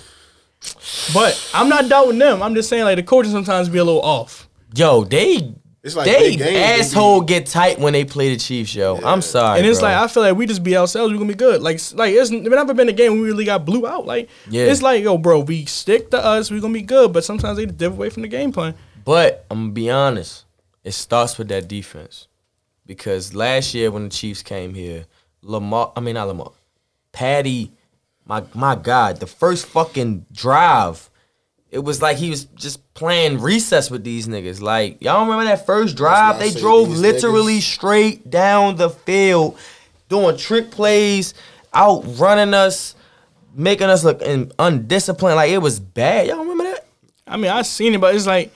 but I'm not doubting them. I'm just saying like the coaching sometimes be a little off. Yo, they It's like they big games, asshole be- get tight when they play the Chiefs, yo. Yeah. I'm sorry. And it's bro. like I feel like we just be ourselves, we're gonna be good. Like like it's never been a game where we really got blew out. Like Yeah. it's like yo, bro, we stick to us, we're gonna be good. But sometimes they dip away from the game plan. But I'm gonna be honest, it starts with that defense. Because last year when the Chiefs came here, Lamar I mean not Lamar, Patty, my my God, the first fucking drive, it was like he was just playing recess with these niggas. Like, y'all remember that first drive? They drove literally niggas- straight down the field, doing trick plays, outrunning us, making us look in, undisciplined. Like it was bad. Y'all remember that? I mean, I seen it, but it's like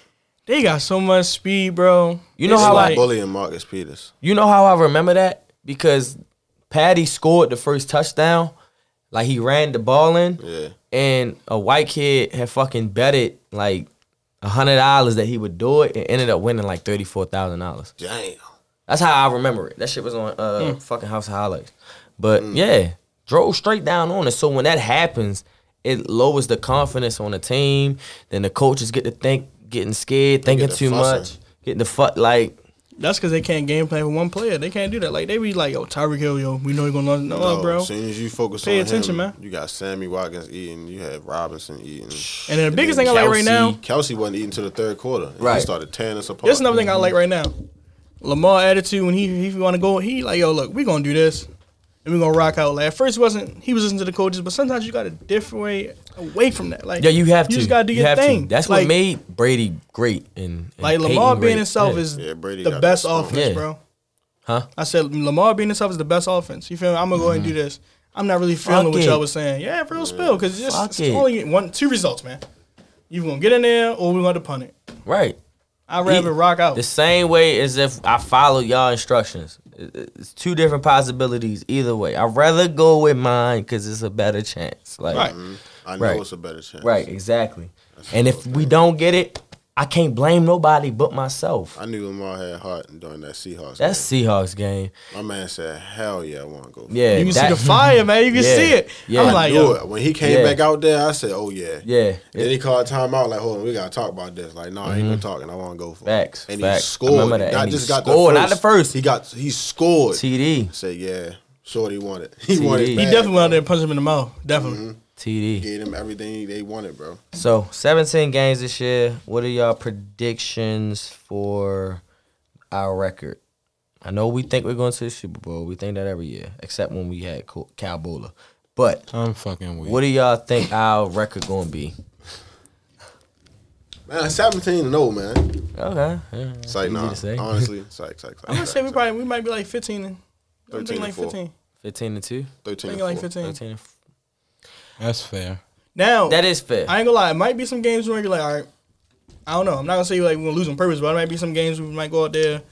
they got so much speed, bro. You know It's how I- like, bullying Marcus Peters. You know how I remember that? Because Patty scored the first touchdown. Like he ran the ball in. Yeah. And a white kid had fucking betted like a hundred dollars that he would do it and ended up winning like thirty four thousand dollars. Damn. That's how I remember it. That shit was on uh Hmm. fucking House of Highlights. But Mm. yeah, drove straight down on it. So when that happens, it lowers the confidence on the team. Then the coaches get to think, getting scared, thinking get too fussing. much, getting the fuck like that's because they can't game plan for one player. They can't do that. Like they be like, yo, Tyreek Hill, yo, we know you're gonna learn. No, No, bro. As soon as you focus Pay on attention, him, man. You got Sammy Watkins eating. You had Robinson eating. And then the biggest then thing I like right now, Kelce wasn't eating to the third quarter. And Right. He started tearing us apart. That's another thing I mm-hmm. like right now. Lamar attitude when he he want to go, he like yo look, we gonna do this, and we gonna rock out. Like at first, it wasn't he was listening to the coaches, but sometimes you got a different way away from that. Like Yeah, you have to. you just gotta do You your have to. thing. That's like, what made Brady great and, and like Lamar being great. himself Yeah. is Yeah, Brady the best that offense, Yeah. bro. Huh? I said Lamar being himself is the best offense. You feel me? I'm gonna go ahead and do mm-hmm. this. I'm not really feeling Fuck what it. y'all was saying. Yeah, real spill because it's, Fuck it's only one two results, man. You gonna get in there or we gonna punt it. right. I'd rather He- rock out. The same way as if I follow y'all instructions. It- It's two different possibilities either way. I'd rather go with mine because it's a better chance. Like, Right. Mm-hmm. I know Right. it's a better chance. right, exactly. And if we don't get it, I can't blame nobody but myself. I knew Lamar had heart during that Seahawks. That's game. Seahawks game. My man said, "Hell yeah, I want to go." Yeah, you can that- see the fire, man. You can Yeah. see it. Yeah. I'm I like, Knew yo, it. When he came Yeah. back out there, I said, "Oh yeah." Yeah. Then he called timeout. Like, hold on, we gotta talk about this. Like, no, I ain't gonna talk, and I want to go for Mm-hmm. Facts, it. And facts. He scored. remember that. Not And he just got scored, the not the first. He got. He scored. TD. Said, yeah, Shorty wanted. He TD. wanted. He he definitely went out bro. there and punched him in the mouth. Definitely. TD. Gave them everything they wanted, bro. So 17 games this year. What are y'all predictions for our record? I know we think we're going to the Super Bowl. We think that every year, except when we had Col- Kyle Boller. But I'm fucking weak. what do y'all think our record going to be? Man, seventeen and zero, man. Okay, yeah, It's like, easy nah, to say. honestly, it's like, it's like, I'm gonna say we probably we might be like 15 and 13 and like four. 15. 15 to two. thirteen. Thinking and like four. 15. 13 and f- That's fair. Now That is fair. I ain't gonna lie. It might be some games where you're like, all right. I don't know. I'm not gonna say like we're gonna lose on purpose, but it might be some games we might go out there.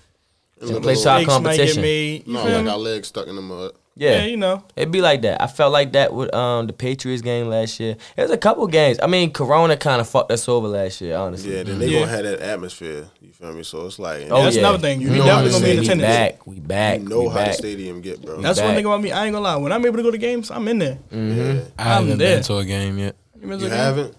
And play a soccer little- Mistakes might get competition. made. You No, feel like me? our legs stuck in the mud. Yeah. yeah, you know. It'd be like that. I felt like that with um the Patriots game last year. There's a couple games. I mean, Corona kind of fucked us over last year, honestly. Yeah, then they Yeah. gonna have that atmosphere. You feel me? So it's like, Oh, that's yeah. another thing. You we know definitely gonna be in we attendance. back. We back. you know we how back. the stadium get, bro. That's back. one thing about me. I ain't gonna lie. When I'm able to go to games, I'm in there. Mm-hmm. I haven't I'm there. been to a game yet. You, you haven't?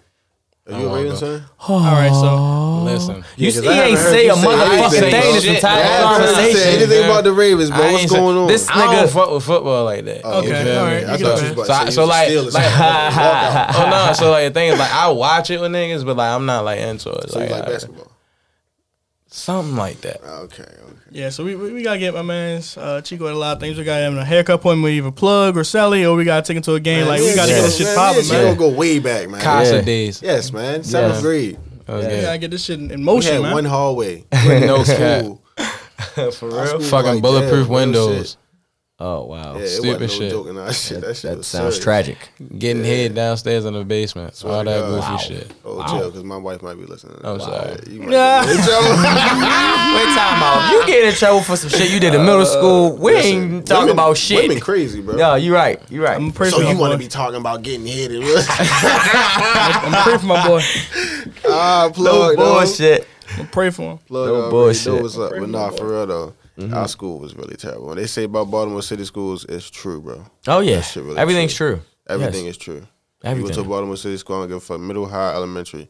Are you I a wanna Ravens go. fan? All right, so Listen, You Yeah, 'cause see, I he haven't ain't heard say you a say motherfucking anything, thing this Shit, entire I I haven't heard you say conversation. anything man. about the Ravens, bro. I What's ain't going on? This I don't nigga- fuck with football like that. Oh, Okay, You feel all me? right, I you thought you was about So to say so the like- Steelers. like- Walkout. oh no, so like the thing is like I watch it with niggas, but like I'm not like into it. So you like, like basketball? Something like that. Okay, okay. yeah, so we, we, we gotta get my man's uh, Chico at a lot of things. We gotta have him a haircut appointment with either Plug or Sally, or we gotta take him to a game. like we gotta yeah, get this shit man, popping, yeah, man. She gonna go way back, man. Casa Yeah. days. Yes, man. Seventh Yeah. grade. Okay. We gotta get this shit in in We motion, had man. one hallway. No. School. For real? Fucking like bulletproof that, real windows. Shit. Oh wow. Yeah, it Stupid wasn't no shit. joking. That shit, that, shit that sounds serious. tragic. Getting Yeah. hid downstairs in the basement. Swear All that God. goofy Wow. shit. Oh, chill, because my wife might be listening. I'm sorry. You might Yeah. get in trouble. Wait, time out. You get in trouble for some shit you did in middle school. We Listen, ain't talking women- about shit. Women crazy, bro. No, you right. You right. I'm pretty So for my you want to be talking about getting hit and I'm pretty for my boy. ah no plug though. bullshit. I'm pray for him. Plug No already bullshit. Know what's up, but for nah, for real though. Mm-hmm. Our school was really terrible. When they say about Baltimore City schools, it's true, bro. Oh yeah. Really Everything's true. Everything Yes. is true. You go to Baltimore City school, I don't give a fuck. Middle, high, elementary,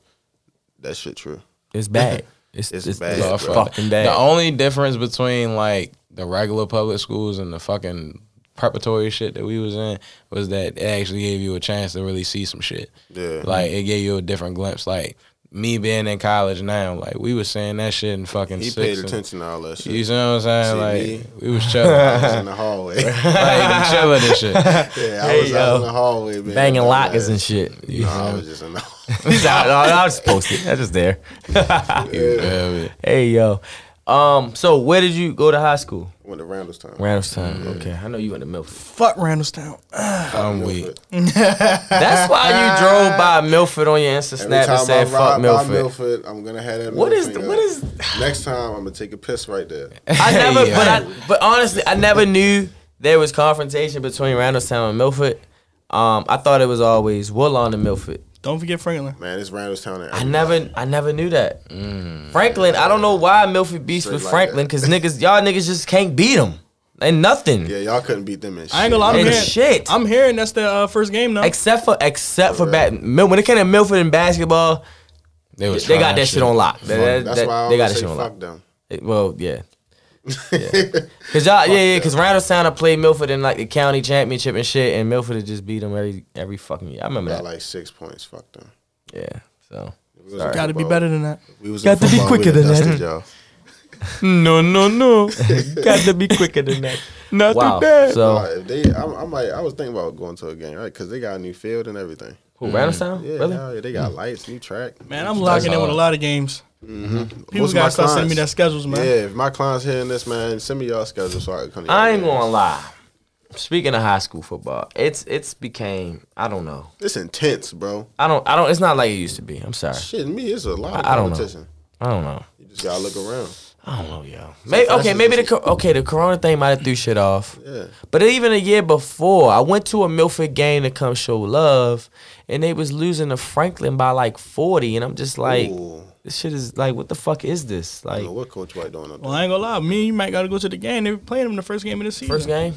that shit true. It's bad. It's, It's it's, bad, it's bro. fuck. fucking bad. The only difference between like the regular public schools and the fucking preparatory shit that we was in was that it actually gave you a chance to really see some shit. Yeah. Like it gave you a different glimpse. Like me being in college now, like we was saying that shit in fucking He six paid and- attention to all that shit. You see what I'm saying? See like me? we was chilling, I was in the hallway. like chilling and shit. yeah, I Hey, was yo. out in the hallway, man. Banging Dumb lockers ass. and shit. No, I was just in the no, no, I was posted. That's just there. Yeah, man. Hey yo. Um. So where did you go to high school? went to Randallstown. Randallstown. Okay, I know you went to Milford. Fuck Randallstown. I'm weak. That's why you drove by Milford on your Insta Every snap and time I said "fuck ride by Milford." Milford, I'm gonna have that. What middle is the- finger what Next time, I'm gonna take a piss right there. I never, Yeah. but I, but honestly, I never knew there was confrontation between Randallstown and Milford. Um, I thought it was always Woodlawn and Milford. Don't forget Franklin. Man, it's Randallstown. and I never, I never knew that. Franklin, I don't know why Milford beats Straight with like Franklin because niggas, y'all niggas just can't beat them and nothing Yeah, y'all couldn't beat them in shit. I ain't gonna lie. I'm And hearing, shit. I'm hearing that's the uh, first game now. except for except for Correct. bat. Mil- When it came to Milford and basketball, They, was they got that shit on lock. That- that- That's that- why I they got that say shit on lock. fuck them. It- Well, yeah. Yeah. Cause y'all, yeah, yeah, cause Randallstown I played Milford in like the county championship and shit, and Milford had just beat them every every fucking year. I remember Got that. like six points. Fuck them. Yeah, so Sorry. Got to be better than that. We was Got to be football, quicker we than that. Y'all. No, no, no. got to be quicker than that. Not Wow. too bad. So Nah, if they, I, I might. I was thinking about going to a game, right? Because they got a new field and everything. who Randallstown? Mm. Yeah, really? hell yeah, they got lights, new track. Man, I'm locking in with a lot of games. Mm-hmm. People gotta start sending me their schedules, man. Yeah, if my clients hearing this, man, send me y'all schedule so I can come. to I ain't games. gonna lie. Speaking of high school football, it's it's became I don't know. It's intense, bro. I don't I don't. It's not like it used to be. I'm sorry. Shit, me, it's a lot of I- I don't know. competition. I don't know. You just gotta look around. I don't know, yo. Maybe okay, maybe the okay the Corona thing might have threw shit off. Yeah. But even a year before, I went to a Milford game to come show love, and they was losing to Franklin by like forty, and I'm just like, Ooh. This shit is like, what the fuck is this? Like don't know what Coach White doing up Well. I ain't gonna lie. Me and you might gotta go to the game. They were playing them the first game of the season. first game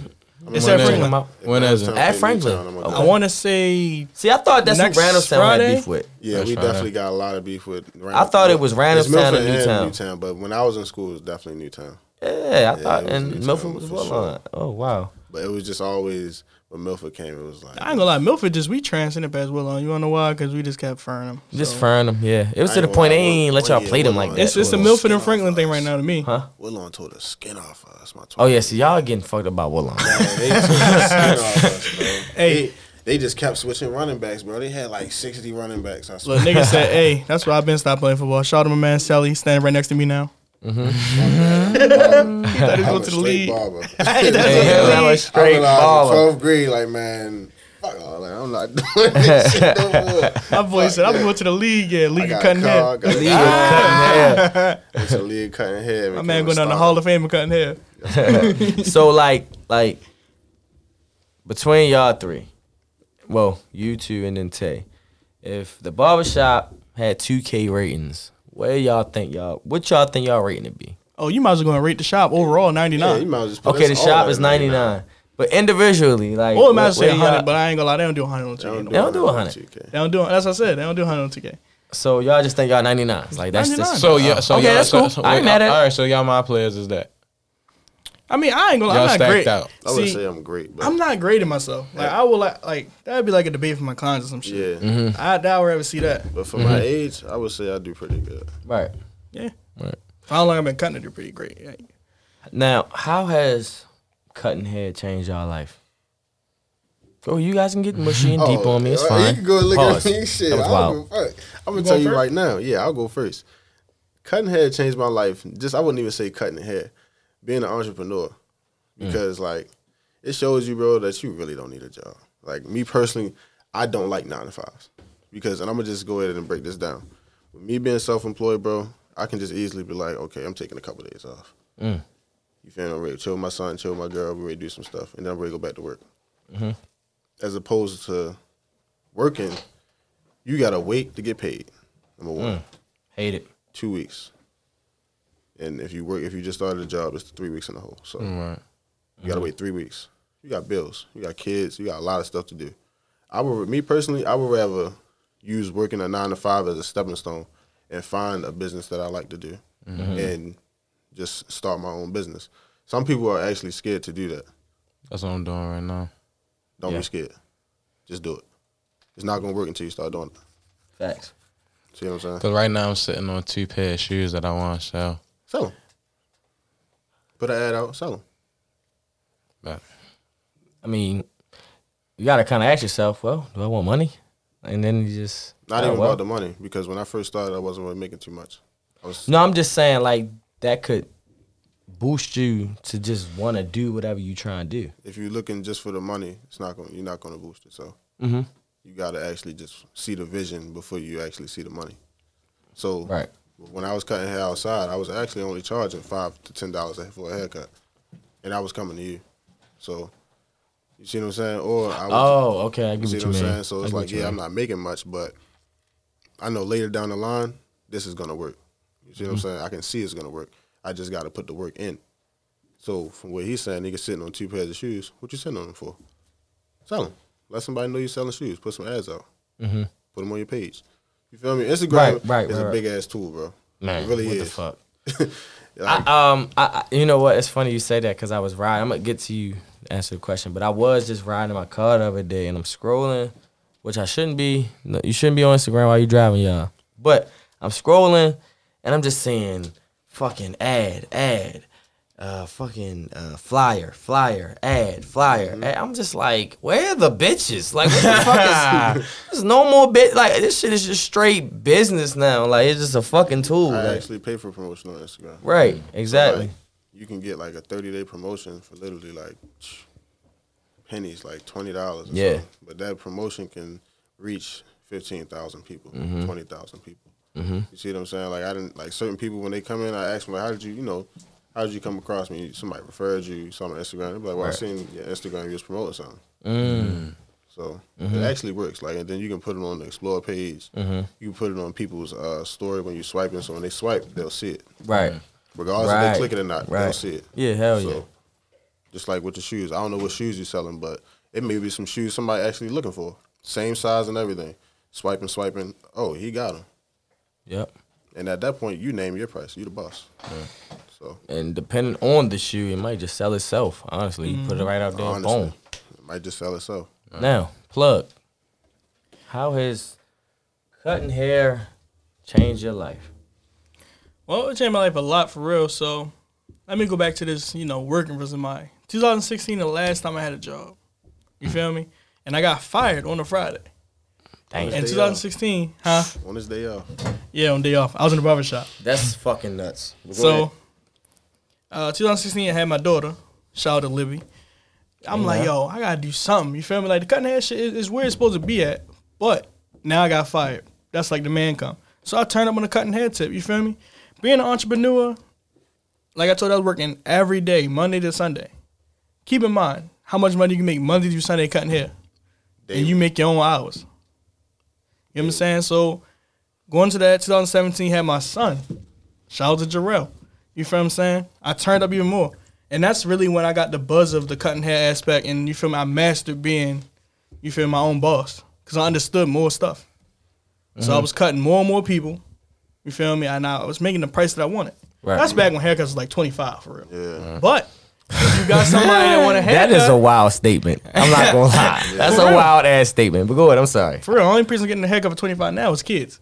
It's at is it? Franklin. When is it? At Franklin. Newtown, I'm Okay. I want to say See, I thought that's Next who Randallstown Friday? had beef with. Yeah, That's we fine. definitely got a lot of beef with. I thought it was It's Randallstown Milford and Newtown. Newtown, but when I was in school, it was definitely Newtown. Yeah, I thought, was and Milford was for well sure. on. Oh wow. But it was just always when Milford came, it was like I ain't gonna lie. Milford just we transcended past Willow. You wanna know why? Because we just kept furring them. Just So, furring them, yeah. It was I to the point they ain't let y'all play them like that. It's it's a Milford and Franklin thing right now to me. Huh? Woodlawn tore the skin off us. My Oh yeah, see y'all getting fucked about Woodlawn. Man, they tore the skin off us, bro. Hey. They, they just kept switching running backs, bro. They had like 60 running backs. I swear. Look, nigga said, "Hey, that's why I've been stopped playing football." Shout out to my man Sally, standing right next to me now. Mm-hmm. I'm go a to the straight league. barber. I'm a I straight baller. 12th grade, like, man, fuck all that. I'm not doing this shit no more. My boy said, "I'm going to the league. Yeah, league of cutting hair." League league of cutting hair. It's a league cutting hair. My man going down the Hall of Fame of cutting hair. so like like between y'all three, well, you two and then Tay, if the barbershop had two K ratings, where y'all think y'all what y'all think y'all rating it be? Oh, you might as well go and rate the shop overall ninety nine. Yeah, you might as well just put Okay, the us all shop at is ninety nine. But individually, like Or it might where- say where y'all- hundred, but I ain't gonna lie, they don't do hundred on two K. don't. They don't do 100. 2K. They don't do. That's what I said. They don't do hundred on two K. So y'all just think y'all ninety nine. Like that's 99. just So yeah, so Okay, y'all, that's so, cool. so, I ain't wait, mad at it. All right, so y'all my players is that? I mean, I ain't gonna. lie, Y'all I'm not stacked great. out. I would say I'm great, but I'm not great grading myself. Like I would like like that'd be like a debate for my clients or some shit. yeah. Mm-hmm. I doubt we'll ever see that. But for my age, I would say I do pretty good. right. Yeah. Right. For how long I've been cutting it, they're pretty great. Yeah. Now, how has cutting hair changed y'all life? Oh, you guys can get mushy and deep on me. It's fine. You can go look Pause. at me. Shit, That was I'll wild. go first. I'm gonna You tell you first? right now. Yeah, I'll go first. Cutting hair changed my life. Just I wouldn't even say cutting hair. Being an entrepreneur, Mm. because like it shows you, bro, that you really don't need a job. Like me personally, I don't like nine to fives because, and I'm gonna just go ahead and break this down. With me being self-employed, bro, I can just easily be like, okay, I'm taking a couple days off. Mm. You feel me? I'm ready to chill with my son, chill with my girl, we ready to do some stuff, and then I'm ready to go back to work. Mm-hmm. As opposed to working, you gotta wait to get paid. Number one, Mm. Hate it. two weeks, and if you work, if you just started a job, it's three weeks in the hole. So mm, Right. you gotta mm-hmm. wait three weeks. You got bills, you got kids, you got a lot of stuff to do. I would, me personally, I would rather use working a nine to five as a stepping stone and find a business that I like to do. Mm-hmm. and just start my own business. Some people are actually scared to do that. That's what I'm doing right now. Don't Yeah. be scared. Just do it. It's not gonna work until you start doing it. Facts. See what I'm saying? Cause right now I'm sitting on two pair of shoes that I want to sell. Sell them. Put an ad out. Sell them. But I mean, you gotta kind of ask yourself, well, do I want money? And then you just Not oh, even well. about the money because when I first started, I wasn't really making too much. I was No, I'm just saying like that could boost you to just want to do whatever you try and do. if you're looking just for the money, it's not going. You're not going to boost it. So Mhm. you got to actually just see the vision before you actually see the money. So Right. When I was cutting hair outside, I was actually only charging five to ten dollars for a haircut, and I was coming to you. So you see what I'm saying? Or I was, Oh, okay, I you get see what what you I'm mean. saying? So it's like, you yeah, I'm not making much, but I know later down the line, this is gonna work. You see what I'm Mm-hmm. saying? I can see it's gonna work. I just got to put the work in. So from what he's saying, nigga sitting on two pairs of shoes. What you sitting on them for? Sell them. Let somebody know you're selling shoes. Put some ads out. Mhm. Put them on your page. You feel me? Instagram Right, right, is right, a big ass tool, bro. Man, it really what is. the fuck? Like, I, um, I, I, you know what? It's funny you say that because I was riding. I'm gonna get to you to answer the question, but I was just riding my car the other day and I'm scrolling, which I shouldn't be. No, you shouldn't be on Instagram while you're driving, y'all. But I'm scrolling and I'm just seeing fucking ad, ad, uh, fucking uh, flyer, flyer, ad, flyer. ad. I'm just like, where are the bitches? Like, what the fuck is? There's no more bit. Like, this shit is just straight business now. Like, it's just a fucking tool. I like- actually pay for promotion on Instagram. right, exactly. Like, you can get like a 30 day promotion for literally like pennies, like twenty dollars. Yeah. But that promotion can reach fifteen thousand people, Mm-hmm. twenty thousand people. You see what I'm saying? Like I didn't like certain people when they come in, I ask them like, how did you, you know, how did you come across me? Somebody referred you, you saw on Instagram. They be like, well, I Right. seen your Instagram, you was promoting something. Mm. So Mm-hmm. it actually works. Like, and then you can put it on the explore page. You can put it on people's uh, story when you swiping. So when they swipe, they'll see it, Right. regardless if they click it or not. They'll see it. Yeah, hell So, yeah. just like with the shoes, I don't know what shoes you're selling, but it may be some shoes somebody actually looking for, same size and everything. Swiping, swiping. Oh, he got them. Yep. And at that point, you name your price. You the boss. So And depending on the shoe, it might just sell itself. Honestly, you put it right out there. honestly, Boom. it might just sell itself. Now, plug. How has cutting hair changed your life? Well, it changed my life a lot for real. So let me go back to this, you know, working resume. 2016, the last time I had a job. You feel me? And I got fired on a Friday. Dang, In Day 2016, huh? On this day off. Yeah, on day off. I was in the barber shop. that's fucking nuts. So, uh, 2016, I had my daughter. Shout out to Libby. I'm like, yo, I gotta do something. You feel me? Like the cutting hair shit is, is where it's supposed to be at. But now I got fired. That's like the man come. So I turned up on the cutting hair tip. You feel me? Being an entrepreneur, like I told you, I was working every day, Monday to Sunday. Keep in mind how much money you can make Monday to Sunday cutting hair, and you make your own hours. You know what I'm saying? So going to that 2017, had my son. Shout out to Jarrell. You feel what I'm saying? I turned up even more. And that's really when I got the buzz of the cutting hair aspect and you feel me, I mastered being, you feel my own boss. Cause I understood more stuff. So I mm-hmm. was cutting more and more people. You feel me? And I was making the price that I wanted. Right. That's back when haircuts was like 25 for real. Yeah. Mm-hmm. But if you got somebody that want a haircut, That is a wild statement. I'm not gonna lie. That's For a real. wild ass statement. But go ahead. I'm sorry. for real, only person getting a haircut for 25 now is kids.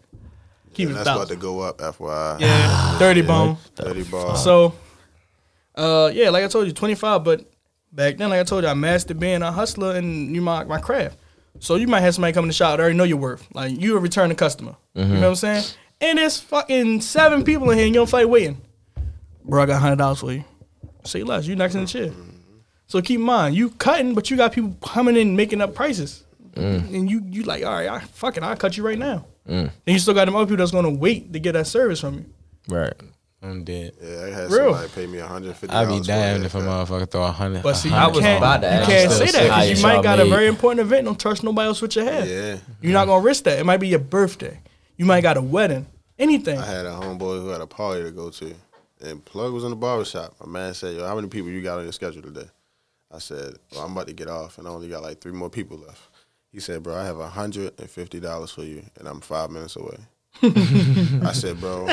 Keep And it a that's about to go up, FYI. Yeah, 30 bone. 30 ball. So, uh, yeah, like I told you, 25. But back then, like I told you, I mastered being a hustler and you my my craft. So you might have somebody come in the shop that already know your worth. Like you a returning customer. You know what I'm saying? And there's fucking seven people in here and you don't fight waiting. Bro, I got hundred dollars for you. Say less. You next in the chair. So keep in mind, you cutting, but you got people coming in making up prices. Mm. And you you like, all right, I fuck it, I'll cut you right now. Mm. And you still got them other people that's gonna wait to get that service from you. Right. I'm dead. yeah, I had Real. somebody pay me 150 I'd be damned if a motherfucker throw a hundred. But see, a you I was can't, about to you can't you say that because you might got a very important event. Don't trust nobody else with your hair. Yeah. You're not gonna risk that. It might be your birthday. You might got a wedding. Anything. I had a homeboy who had a party to go to, and Plug was in the barber shop. My man said, "Yo, how many people you got on your schedule today?" I said, "Well, I'm about to get off, and I only got like three more people left." He said, "Bro, I have hundred and fifty dollars for you, and I'm five minutes away." I said, "Bro,"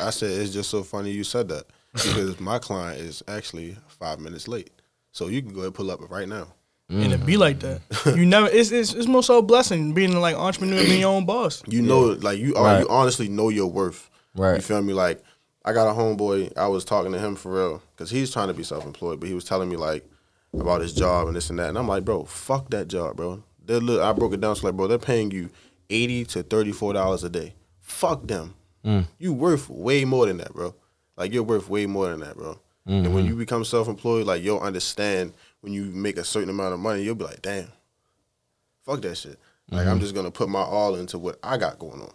I said it's just so funny you said that because my client is actually five minutes late, so you can go ahead and pull up right now. and it be like that. You never. It's it's, it's more so a blessing being like entrepreneur, being your own boss. You know, like you are, Right. you honestly know your worth. Right. You feel me? Like I got a homeboy. I was talking to him for real because he's trying to be self employed, but he was telling me like about his job and this and that, and I'm like, bro, fuck that job, bro. They look. I broke it down. So like, bro, they're paying you eighty to thirty four dollars a day. Fuck them. Mm. You worth way more than that, bro. Like you're worth way more than that, bro. And when mm-hmm. you become self employed, like you'll understand when you make a certain amount of money, you'll be like, damn, fuck that shit. Like I'm mm-hmm. just gonna put my all into what I got going on.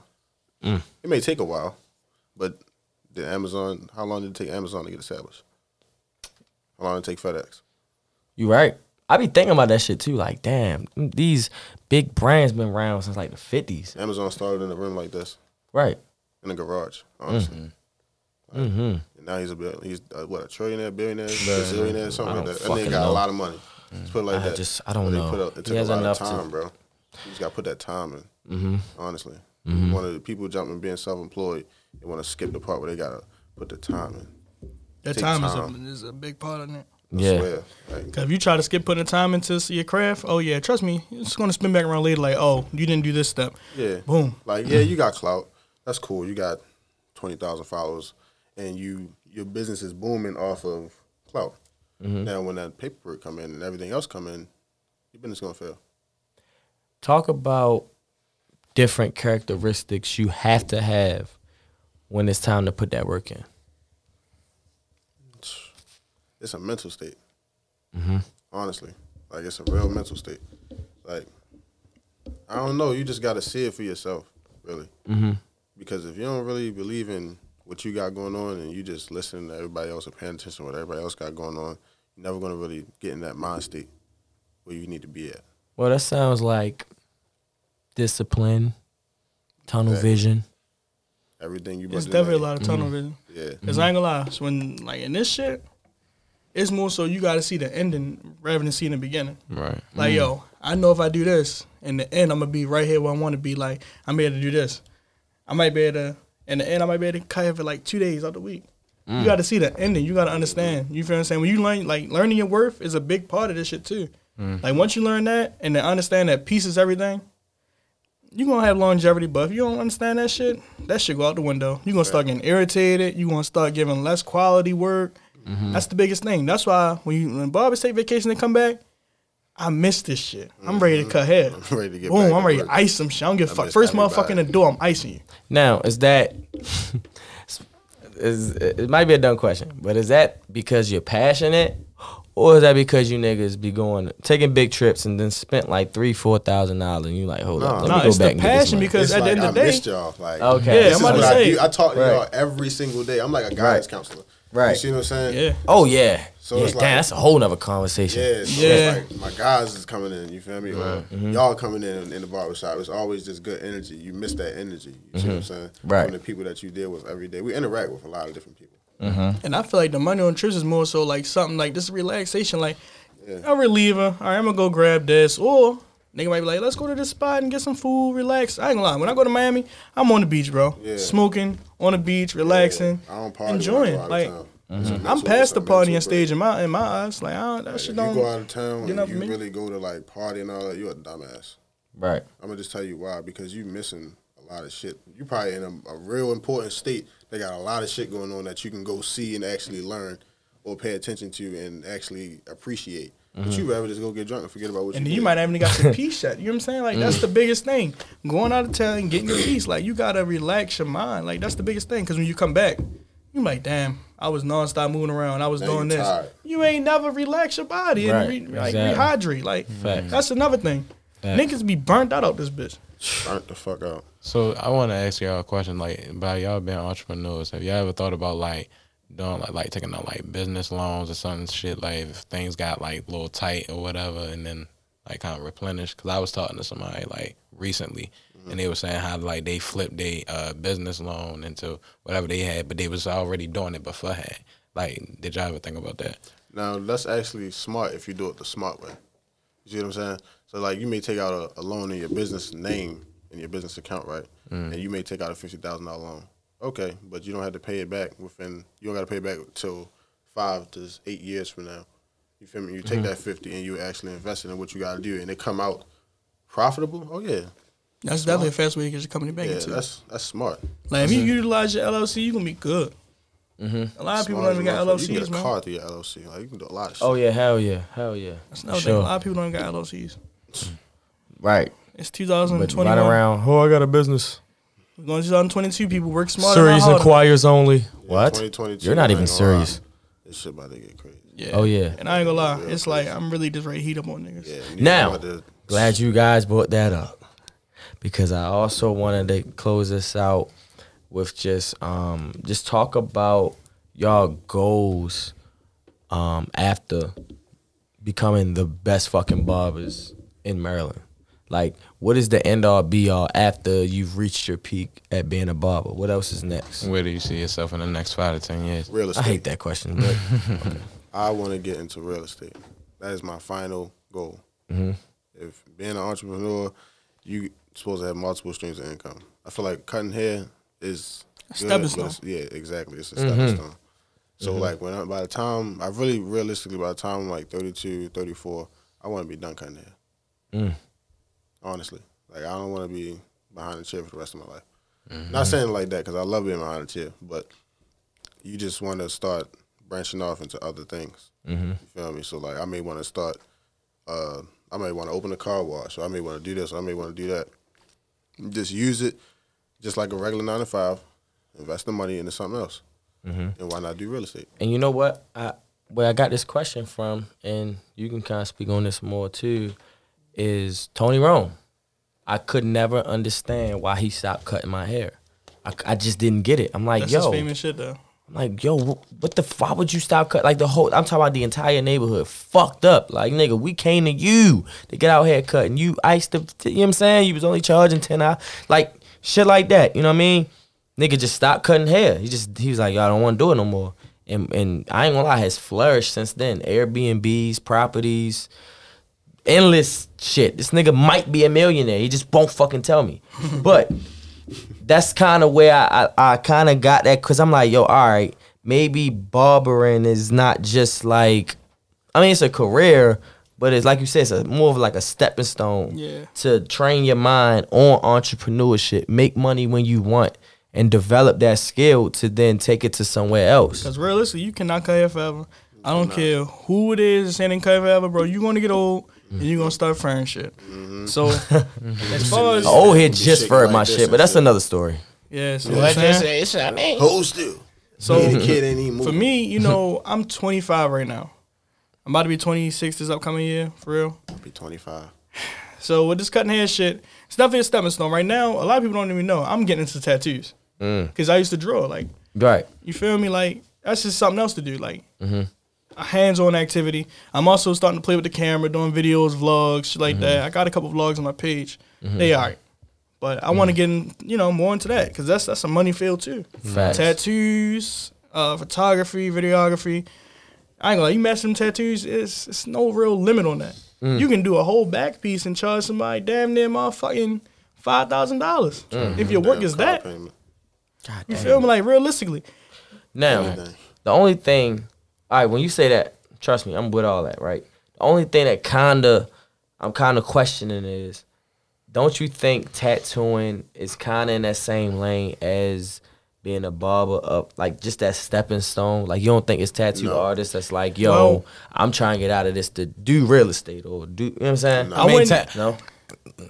Mm. It may take a while, but did Amazon? How long did it take Amazon to get established? How long did it take FedEx? You right. I be thinking about that shit too. Like, damn, these big brands been around since like the fifties. Amazon started in a room like this Right. in a garage, honestly. Mm-hmm. And now he's a bill- he's uh, what a trillionaire, billionaire, billionaire, something like that. That nigga fucking got know. a lot of money. Let's put it like I that. just- I don't But know. Put up, He it took a has lot enough of to- time, bro. You just got to put that time in. Mm-hmm. Honestly, one of the people jumping being self-employed, they want to skip the part where they gotta put the time in. That time, time. Is, a, is a big part of it. I Yeah. swear. Like, Cause if you try to skip putting time into your craft, oh yeah, trust me, it's gonna spin back around later. Like, oh, you didn't do this step. Yeah. Boom. Like, yeah, you got clout. That's cool. You got twenty thousand followers, and you your business is booming off of clout. Mm-hmm. Now, when that paperwork come in and everything else come in, your business gonna fail. Talk about different characteristics you have to have when it's time to put that work in. It's a mental state. Mm-hmm. Honestly, like it's a real mental state. Like, I don't know. You just got to see it for yourself, really. Mm-hmm. Because if you don't really believe in what you got going on and you just listen to everybody else and paying attention to what everybody else got going on, you're never gonna really get in that mind state where you need to be at. Well, that sounds like discipline, tunnel Exact- vision. Everything you. It's definitely a lot of tunnel mm-hmm. vision. Yeah. Cause I ain't gonna lie, so when like in this shit, it's more so you gotta see the ending rather than seeing the beginning. Right. Like, mm. yo, I know if I do this, in the end, I'm gonna be right here where I want to be. Like, I'm able to do this. I might be able to, in the end, I might be able to cut it for like two days out the week. You mm. got to see the ending. You got to understand. You feel what I'm saying? When you learn, like, learning your worth is a big part of this shit too. Mm. Like, once you learn that and then understand that peace is everything, you gonna have longevity. But if you don't understand that shit, that shit go out the window. You gonna start getting irritated. You gonna start giving less quality work. Mm-hmm. That's the biggest thing. That's why when you when barbers take vacation and come back, I miss this shit. I'm ready to mm-hmm. cut hair. I'm ready to get Boom, back I'm to ready work. to ice some shit. I don't give a I fuck. First motherfucker in the door, I'm icing you. Now, is that is it might be a dumb question, but is that because you're passionate, or is that because you niggas be going taking big trips and then spent like three, four thousand dollars and you like, hold Nah. up, let Nah, me go it's the back and get this passion money. because It's at the end I of the day, missed y'all. Like, Okay. Yeah, this I'm is about to what I do. I talk to Right. y'all every single day. I'm like a guidance Right. counselor. Right. You see what I'm saying? yeah. Oh yeah, So yeah, it's damn, like- that's a whole nother conversation. Yeah, so Yeah. it's like my guys is coming in, you feel me? Or Mm-hmm. y'all coming in in the barbershop. It's always just good energy. You miss that energy. You see what I'm saying? Mm-hmm. Right. From the people that you deal with every day. We interact with a lot of different people. And I feel like the money on trips is more so like something like this relaxation. Like, a reliever. All right, I'm gonna go grab this. Or nigga might be like, let's go to this spot and get some food, relax. I ain't gonna lie. When I go to Miami, I'm on the beach, bro. Yeah. Smoking on the beach, relaxing, I don't party enjoying. When I go Like, out of town. Mm-hmm. It's a I'm past the partying mental stage in my in my eyes. Like, I, that Like, shit if don't. you go out of town get and enough you for me. really go to like party and all that, you're a dumbass. Right. I'm gonna just tell you why because you missing a lot of shit. You probably in a, a real important state. They got a lot of shit going on that you can go see and actually learn or pay attention to and actually appreciate. But mm-hmm. you rather just go get drunk and forget about what and you then you did. might haven't even got your peace yet. You know what I'm saying? Like that's mm. the biggest thing. Going out of town and getting your peace. Like you gotta relax your mind. Like that's the biggest thing. Cause when you come back, you like, damn, I was nonstop moving around. I was Now doing you this. tired. You ain't never relax your body and Right, re- like exactly. rehydrate. Like Facts. Mm-hmm. that's another thing. Facts. Niggas be burnt out out this bitch. burnt the fuck out. So I want to ask y'all a question. Like, about y'all being entrepreneurs, have y'all ever thought about like doing like like taking out like business loans or some shit? Like, if things got like a little tight or whatever, and then like kind of replenish. Because I was talking to somebody like recently, and they were saying how like they flipped their uh, business loan into whatever they had, but they was already doing it beforehand. Like, did y'all ever think about that? Now that's actually smart if you do it the smart way. You see what I'm saying? So like you may take out a, a loan in your business name in your business account, right? And you may take out a fifty thousand dollar loan. Okay, but you don't have to pay it back within. You don't got to pay it back till five to eight years from now. You feel me? You take that fifty and you actually invest it in what you got to do, and it come out profitable. Oh yeah, That's definitely a fast way to get your company back yeah, into. that's that's smart. Like if you utilize your LLC, you gonna be good. Mhm. A lot of people Smart don't even as a got motherfucker. You can get a man. car through your LLC. Like you can do a lot of shit. Oh yeah, hell yeah, hell yeah. That's another Sure. thing. A lot of people don't got LLCs. Right. It's But 2021. right around. Oh, I got a business. We're going to 2022. People work smarter. Serious not harder. inquires only. What? 2022, You're not I even ain't gonna lie. serious. This shit about to get crazy. Yeah. Oh yeah. And I ain't gonna lie, it's like I'm really just ready to heat up on niggas. Yeah. niggas Now, about to- glad you guys brought that up because I also wanted to close this out with just um just talk about y'all goals um after becoming the best fucking barbers in Maryland. Like, what is the end all be all after you've reached your peak at being a barber? What else is next? Where do you see yourself in the next five to ten years? real estate. I hate that question, but I want to get into real estate. That is my final goal. Mm-hmm. If being an entrepreneur, you supposed to have multiple streams of income. I feel like cutting hair is good, stepping stone. Yeah, exactly. It's a Mm-hmm. stepping stone. So like when I, by the time I really realistically by the time I'm like 32, 34, I want to be done cutting hair. Mm. Honestly, like I don't want to be behind the chair for the rest of my life. Mm-hmm. Not saying like that because I love being behind the chair, but you just want to start branching off into other things. Mm-hmm. You feel me? So like I may want to start. Uh, I may want to open a car wash. Or I may want to do this. Or I may want to do that. Just use it, just like a regular nine to five. Invest the money into something else. Mm-hmm. And why not do real estate? And you know what? I where I got this question from, and you can kind of speak on this more too, is Tony Rome. I could never understand why he stopped cutting my hair. I, I just didn't get it. I'm like, That's yo, famous shit though. I'm like, yo, what the? f- Why would you stop cut? Like the whole, I'm talking about the entire neighborhood fucked up. Like nigga, we came to you to get our hair cut, and you iced the. You know what I'm saying? You was only charging ten hours, like shit like that. You know what I mean? Nigga just stopped cutting hair. He just he was like, yo, I don't want to do it no more. And and I ain't gonna lie, has flourished since then. Airbnbs, properties, endless shit. This nigga might be a millionaire. He just won't fucking tell me. But that's kind of where I I, I kind of got that because I'm like, yo, all right, maybe barbering is not just like, I mean, it's a career, but it's like you said, it's a, more of like a stepping stone Yeah. to train your mind on entrepreneurship, make money when you want, and develop that skill to then take it to somewhere else. Because realistically, you cannot cut hair forever. I don't care who it is saying cut hair forever, bro. You're gonna get old and you're gonna start firing shit. Mm-hmm. So as far mm-hmm. as A old head just shit for like my this shit, but that's another story. yeah, so what I'm saying? Hold still. So the kid ain't even for me, you know, I'm 25 right now. I'm about to be 26 this upcoming year, for real. I'll be 25. So with this cutting hair shit, it's definitely a stepping stone. Right now, a lot of people don't even know I'm getting into tattoos mm. because I used to draw. Like, Right. you feel me? Like that's just something else to do. Like a hands-on activity. I'm also starting to play with the camera, doing videos, vlogs, shit like mm-hmm. that. I got a couple vlogs on my page. Mm-hmm. They alright, but I want to mm-hmm. get in, you know more into that because that's that's a money field too. Facts. Tattoos, uh, photography, videography. I ain't gonna lie, you mess with them tattoos, it's it's no real limit on that. Mm. You can do a whole back piece and charge somebody damn near motherfucking five thousand dollars mm. if your work Damn is that. payment. God You feel me? Like realistically, Now, the only thing, all right, when you say that, trust me, I'm with all that, right? The only thing that kinda, I'm kind of questioning is, don't you think tattooing is kind of in that same lane as being a barber up, like just that stepping stone? Like you don't think it's tattoo No. artists that's like, yo, Well- I'm trying to get out of this to do real estate or do, you know what I'm saying? No. I I mean, ta- No.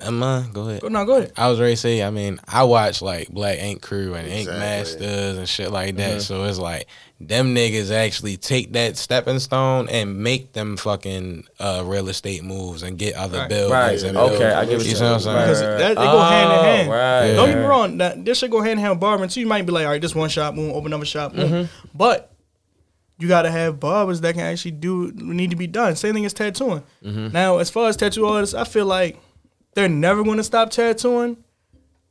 am I? Go ahead. no, go ahead. I was ready to say, I mean, I watch like Black Ink Crew and Ink Masters and shit like that. Mm-hmm. So it's like them niggas actually take that stepping stone and make them fucking uh, real estate moves and get other Right. buildings. Right. And Okay. build- I get what you you're what I'm saying. saying? Because that- they go hand in hand. Oh, Right. Don't get me wrong. That this should go hand in hand with barbering too. You might be like, all right, this one shop, boom, open another shop, boom. Mm-hmm. But you gotta have barbers that can actually do need to be done. Same thing as tattooing. Mm-hmm. Now, as far as tattoo artists, I feel like they're never going to stop tattooing.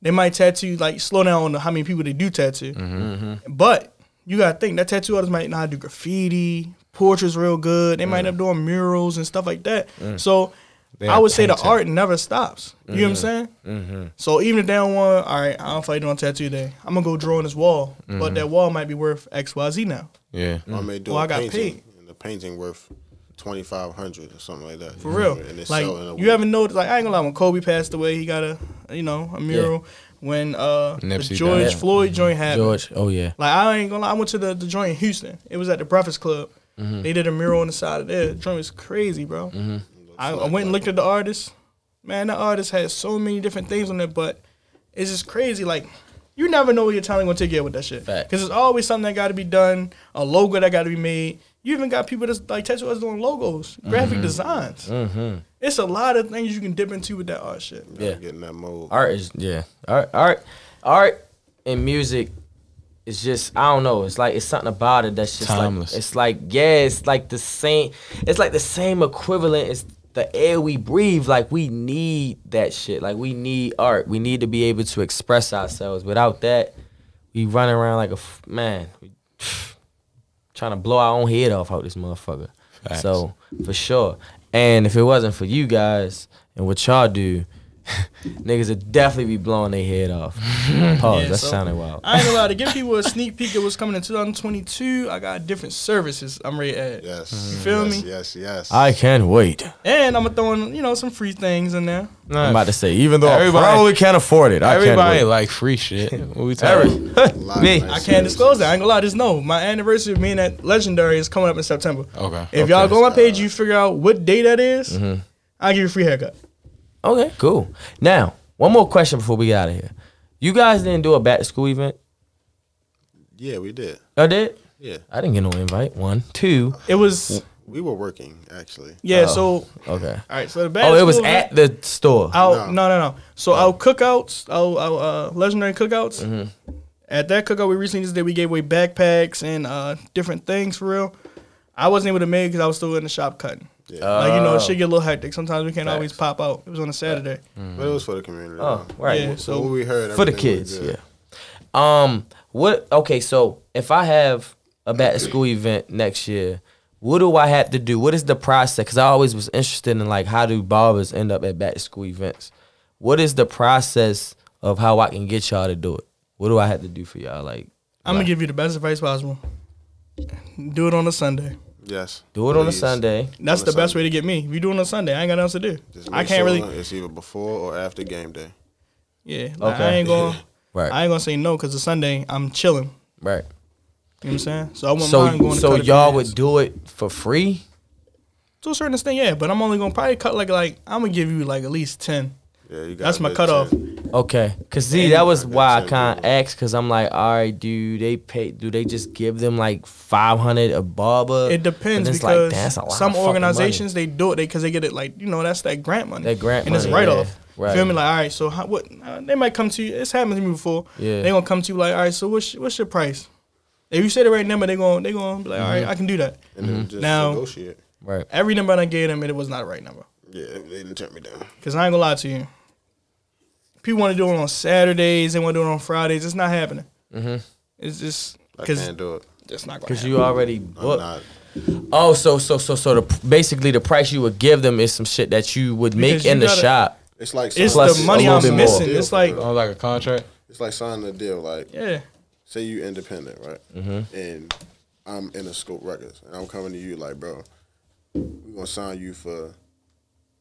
They might tattoo like slow down on the, how many people they do tattoo. Mm-hmm. But you gotta think that tattoo artists might not do graffiti, portraits real good. They might Mm. end up doing murals and stuff like that. So They I would say the painting. art never stops. You know what I'm saying? Mm-hmm. So even if they don't want, all right, I don't feel like doing tattoo day. I'm gonna go draw on this wall, Mm-hmm. but that wall might be worth X, Y, Z now. Yeah. I may do Well, a I got painting, paid. and the painting worth twenty five hundred or something like that. For real. and it's Like selling in a you week. haven't noticed. Like I ain't gonna lie. When Kobe passed away, he got a you know a mural. When uh the George died. Floyd joint happened. George. Oh yeah. Like I ain't gonna lie. I went to the, the joint in Houston. It was at the Breakfast Club. Mm-hmm. They did a mural on the side of there. The joint was crazy, bro. I, I went and looked at the artist. Man, the artist has so many different things on it, but it's just crazy. Like you never know what your talent gonna take you with that shit. Because there's always something that got to be done, a logo that got to be made. You even got people that's like tattoo artists doing logos, mm-hmm. graphic designs. Mm-hmm. It's a lot of things you can dip into with that art shit. Yeah. getting that mold. Art is yeah. Art art art and music is just I don't know. It's like it's something about it that's just Timeless. like it's like yeah, it's like the same it's like the same equivalent as the air we breathe. Like we need that shit. Like we need art. We need to be able to express ourselves. Without that, we run around like a f- man. We, trying to blow our own head off out this motherfucker. Facts. So for sure. And if it wasn't for you guys and what y'all do, niggas would definitely be blowing their head off. Pause. Yeah, that so- sounded wild. I ain't gonna lie. To give people a sneak peek of what's coming in 2022, I got different services I'm ready to add. Yes, You mm-hmm. feel yes, me? Yes, yes. I can't wait. And I'm gonna throw in, you know, some free things in there. I'm about to say, even though Everybody- I probably can't afford it, I Everybody can't like free shit. What we talking about? wait. Lot of Me. nice I can't services. disclose that. I ain't gonna lie. Just know my anniversary of being at Legendary is coming up in September. Okay. If y'all go on my page, you figure out what day that is, mm-hmm. I'll give you a free haircut. Okay, cool. Now, one more question before we get out of here. You guys didn't do a back to school event? Yeah, we did. I did? Yeah, I didn't get no invite. One. Two. It was we were working actually. yeah. so Okay. all right. So the back Oh, it was school at the store. Our, No. no, no, no. So our cookouts, our, our uh, legendary cookouts. Mm-hmm. At that cookout we recently just did, we gave away backpacks and uh, different things for real. I wasn't able to make because I was still in the shop cutting. Yeah, like you know, Oh. it should get a little hectic. Sometimes we can't always pop out. It was on a Saturday. but it was for the community. Oh, though. right. Yeah, So so what we heard for the everything was kids. good. Yeah. Um. What? Okay. So if I have a back to school event next year, what do I have to do? What is the process? Because I always was interested in like how do barbers end up at back to school events? What is the process of how I can get y'all to do it? What do I have to do for y'all? Like I'm gonna give you the best advice possible. Do it on a Sunday. Yes. do it on a Sunday. That's On the best Sunday. way to get me. If you do it on a Sunday, I ain't got nothing else to do. Just I can't sure really. It's either before or after game day. Yeah, like, Okay. I ain't going. Right. I ain't gonna say no because the Sunday I'm chilling. Right. You know what I'm saying? So I wouldn't So mind going. to so cut a y'all would do it for free? to a certain extent, yeah. But I'm only gonna probably cut like like I'm gonna give you like at least ten. Yeah, you got. That's my cutoff. Okay, cause see, that was why I ten kind of asked, cause I'm like, all right, do they pay? Do they just give them like five hundred a barber? It depends But it's like, because damn, that's a lot some of fucking organizations they do it because they, get it like you know that's that grant money. That grant money. and it's money, right yeah, off. right. Feel me? Like all right, so how, what? Uh, they might come to you. It's happened to me before. Yeah. They gonna come to you like all right, so what's what's your price? If you say the right number, they gonna they gonna be like all right, Mm-hmm. I can do that. And then just Now- negotiate. Right. Every number I gave them, it was not the right number. Yeah, they didn't turn me down. Cause I ain't gonna lie to you. People want to do it on Saturdays. They want to do it on Fridays. It's not happening. Mm-hmm. It's just I because can't do it. it's not. Cause you already I'm booked. not. Oh, so so so so the basically the price you would give them is some shit that you would make you in the gotta- shop. It's like It's Plus the money I'm missing. Deal It's like. Oh, like a contract? It's like signing a deal. Like, yeah. say you independent, right? Mm-hmm. And I'm in a scope records, and I'm coming to you like, bro, we're gonna sign you for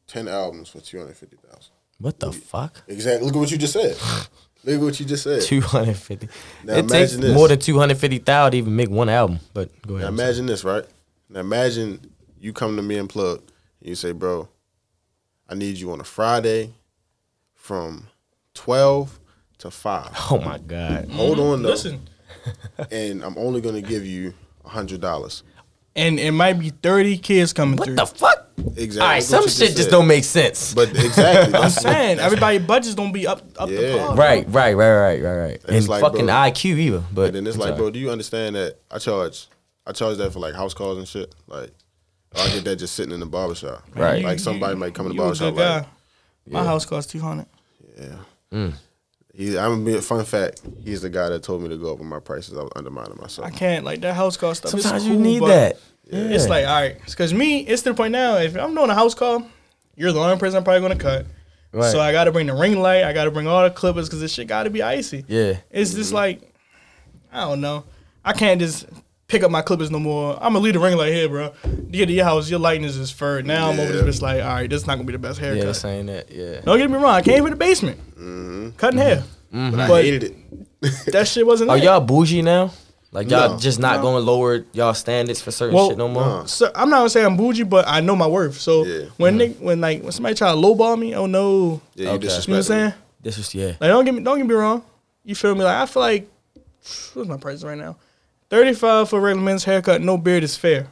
ten albums for two hundred fifty thousand. What the fuck? Exactly. Look at what you just said. Look at what you just said. Two hundred fifty. Now It takes imagine this. more than two hundred fifty thousand to even make one album. But go Now imagine this, right? Now imagine you come to me and plug, and you say, bro, I need you on a Friday from twelve to five. Oh my god. Hold on though, Listen, and I'm only gonna give you a hundred dollars. And it might be thirty kids coming What through. the fuck? Exactly. All right, That's some you shit just said. don't make sense. But exactly, I'm saying everybody budgets don't be up up Yeah. the par. Right, right, right, right, right, right. And, it's like, fucking bro- IQ either. But And then it's I'm like, sorry. bro, do you understand that I charge, I charge that for like house calls and shit. Like, I get that just sitting in the barbershop. Right. Like somebody might come in the You a barbershop. good. Like, My house costs two hundred. yeah. Mm. He, I'm gonna be a fun fact. He's the guy that told me to go up with my prices. I was undermining myself. I can't like that house call stuff. sometimes it's you need but that. It's like all right, because me, it's to the point now. If I'm doing a house call, you're the only person I'm probably gonna cut. Right. So I got to bring the ring light. I got to bring all the clippers because this shit got to be icy. Yeah. It's just mm-hmm. like, I don't know. I can't just pick up my clippers no more. I'm gonna leave the ring like here, bro. You get to your house, your lighting is fur. Now I'm over this bitch like, all right, this is not gonna be the best haircut. Yeah, saying that. Yeah. Don't get me wrong. I came from the basement, mm-hmm. cutting hair. Mm-hmm. But I But- hated it. That shit wasn't. Are it. y'all bougie now? Like y'all No. just not No. going lower y'all standards for certain Well, shit no more? nah. So I'm not gonna say I'm bougie, but I know my worth. So Yeah. when they, when like when somebody try to lowball me, oh no, Yeah, you Okay. disrespect you know what I'm saying? This was yeah. Like don't get me don't get me wrong. You feel me? Like I feel like what's my price right now? Thirty five for a regular men's haircut, no beard is fair.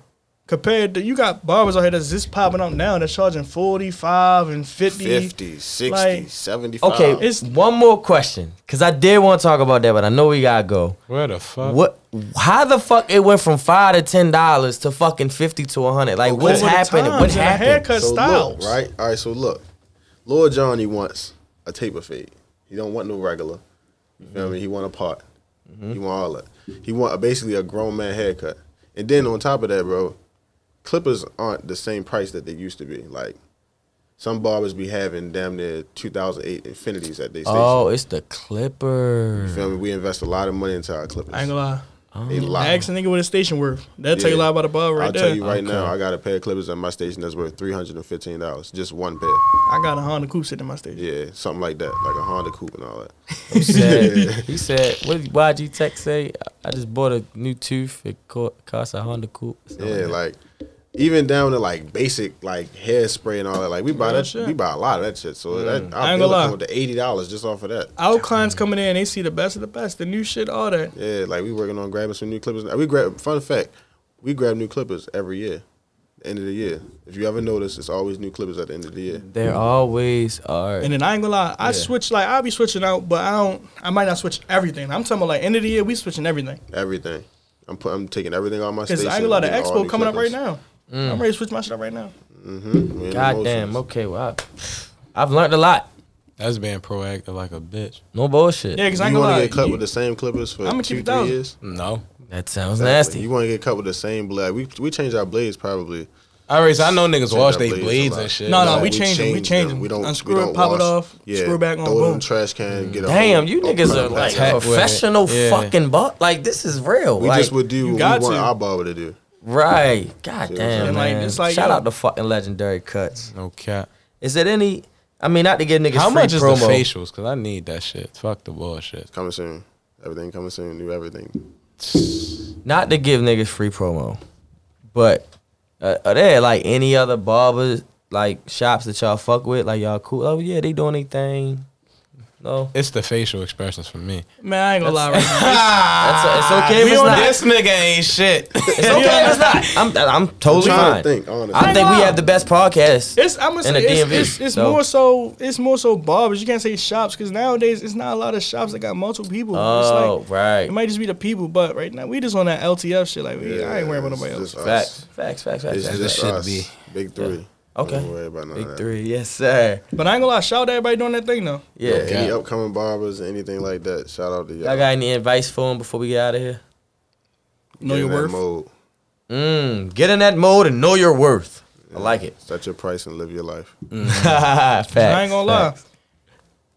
Compared to you got barbers out here that's just popping up now that's charging forty five and 50. 50, 60, Like- 75. Okay, It's- one more question because I did want to talk about that, but I know we gotta go. Where the fuck? What? How the fuck it went from five to ten dollars to fucking fifty to a hundred? Like what's Over the happening? times What happened? haircut so styles. look, right? All right, so look. Lord Johnny wants a taper fade. He don't want no regular. You feel me? He want a part. He want all that. He want a, basically a grown man haircut. And then on top of that, bro, clippers aren't the same price that they used to be. Like some barbers be having damn near 2008 Infinitis at their station. Oh, it's the Clipper. You feel me? We invest a lot of money into our clippers. I ain't gonna lie. A oh. lot. Ask a nigga what his station worth. That'll tell you a lot about the barber right there. I'll there. tell you right now, I got a pair of clippers at my station that's worth three hundred and fifteen dollars. Just one pair. I got a Honda Coupe sitting in my station. Yeah, something like that, like a Honda Coupe and all that. He said, he said, what did YG Tech say? I just bought a new tooth. It co- cost a Honda Coupe. Yeah, that. like even down to like basic like hairspray and all that. Like we buy Real that, shit. we buy a lot of that shit. So that mm. I our ain't bill gonna lie. come up to eighty dollars just off of that. Our clients coming in, they see the best of the best, the new shit, all that. Yeah, like we working on grabbing some new clippers. We grab. Fun fact, we grab new clippers every year. End of the year. If you ever notice, it's always new clippers at the end of the year. there always are. And then I ain't gonna lie, I Yeah. switch like I'll be switching out, but I don't. I might not switch everything. I'm talking about like end of the year, we switching everything. Everything. I'm put, I'm taking everything on my Cause. I ain't gonna lie, the expo new coming up right clippers. Now. I'm ready to switch my shit up right now. Mhm. We in the God damn. Okay, well, I, I've learned a lot. That's being proactive like a bitch. No bullshit. Yeah, cause I ain't You gonna want lie. to get cut you- with the same clippers for I'ma two, keep it three thousand. years? No. That sounds Exactly. nasty. You want to get cut with the same blade? We we change our blades probably. Alright, so I know niggas Change wash our their blades blades and shit. No, no, Like, we change them, we change them. We don't Unscrew we it, don't pop it off, Yeah, screw it back on, Throw it in boom. the trash can. Get Damn, whole- you open niggas up are like Attack with it. professional Yeah. fucking butt. Like this is real. We like, just would do you what we got want to. our barber to do. Right. God See damn, saying? And, like, man. it's like, Shout yo- out to fucking legendary cuts. No cap. Is it any? I mean, not to give niggas How free much is promo. the facials? Cause I need that shit. Fuck the bullshit. Coming soon. Everything coming soon. New everything. Not to give niggas free promo, but uh, are there like any other barbers like shops that y'all fuck with? Like y'all cool? Oh yeah, they doing anything? No, It's the facial expressions for me. Man, I ain't gonna lie right now. that's it's okay if it's on not. This nigga ain't shit. It's okay if it's not. I'm I'm totally I'm trying fine. to think, honestly. I ain't think we have the best podcast. It's I'm gonna In say the it's, DMV, it's, it's so- more so it's more so barbers. You can't say shops because nowadays it's not a lot of shops that got multiple people. it's Oh like, right. it might just be the people, but right now we just on that LTF shit. Like we, I ain't worrying about it's nobody else. Facts, facts, facts, facts. It's facts, just facts. should us. be. Big three. Okay. Don't worry about none of Big that. three, yes sir. But I ain't gonna lie, shout out to everybody doing that thing though. Yeah. Okay. Any upcoming barbers, anything like that, shout out to y'all. Y'all got any advice for him before we get out of here? Know Get your in that worth. Mode. Mm, get in that mode and know your worth. I like it. Set your price and live your life. facts. I ain't gonna lie. facts.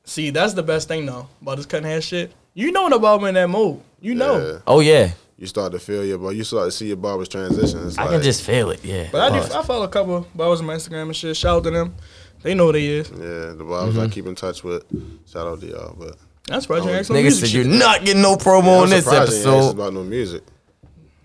See, that's the best thing though about this cutting hair shit. You know the barber in that mode. You know. Yeah. Oh yeah, You start to feel your, but you start to see your barber's transitions. I like, can just feel it. Yeah. But I Pause. do. I follow a couple of barbers on my Instagram and shit. Shout out to them. They know what they is. yeah, the barbers Mm-hmm. I keep in touch with. Shout out to y'all, but That's why you Oh, Nigga music said you're not getting no promo Yeah, on this surprised you ain't asked episode. about no music.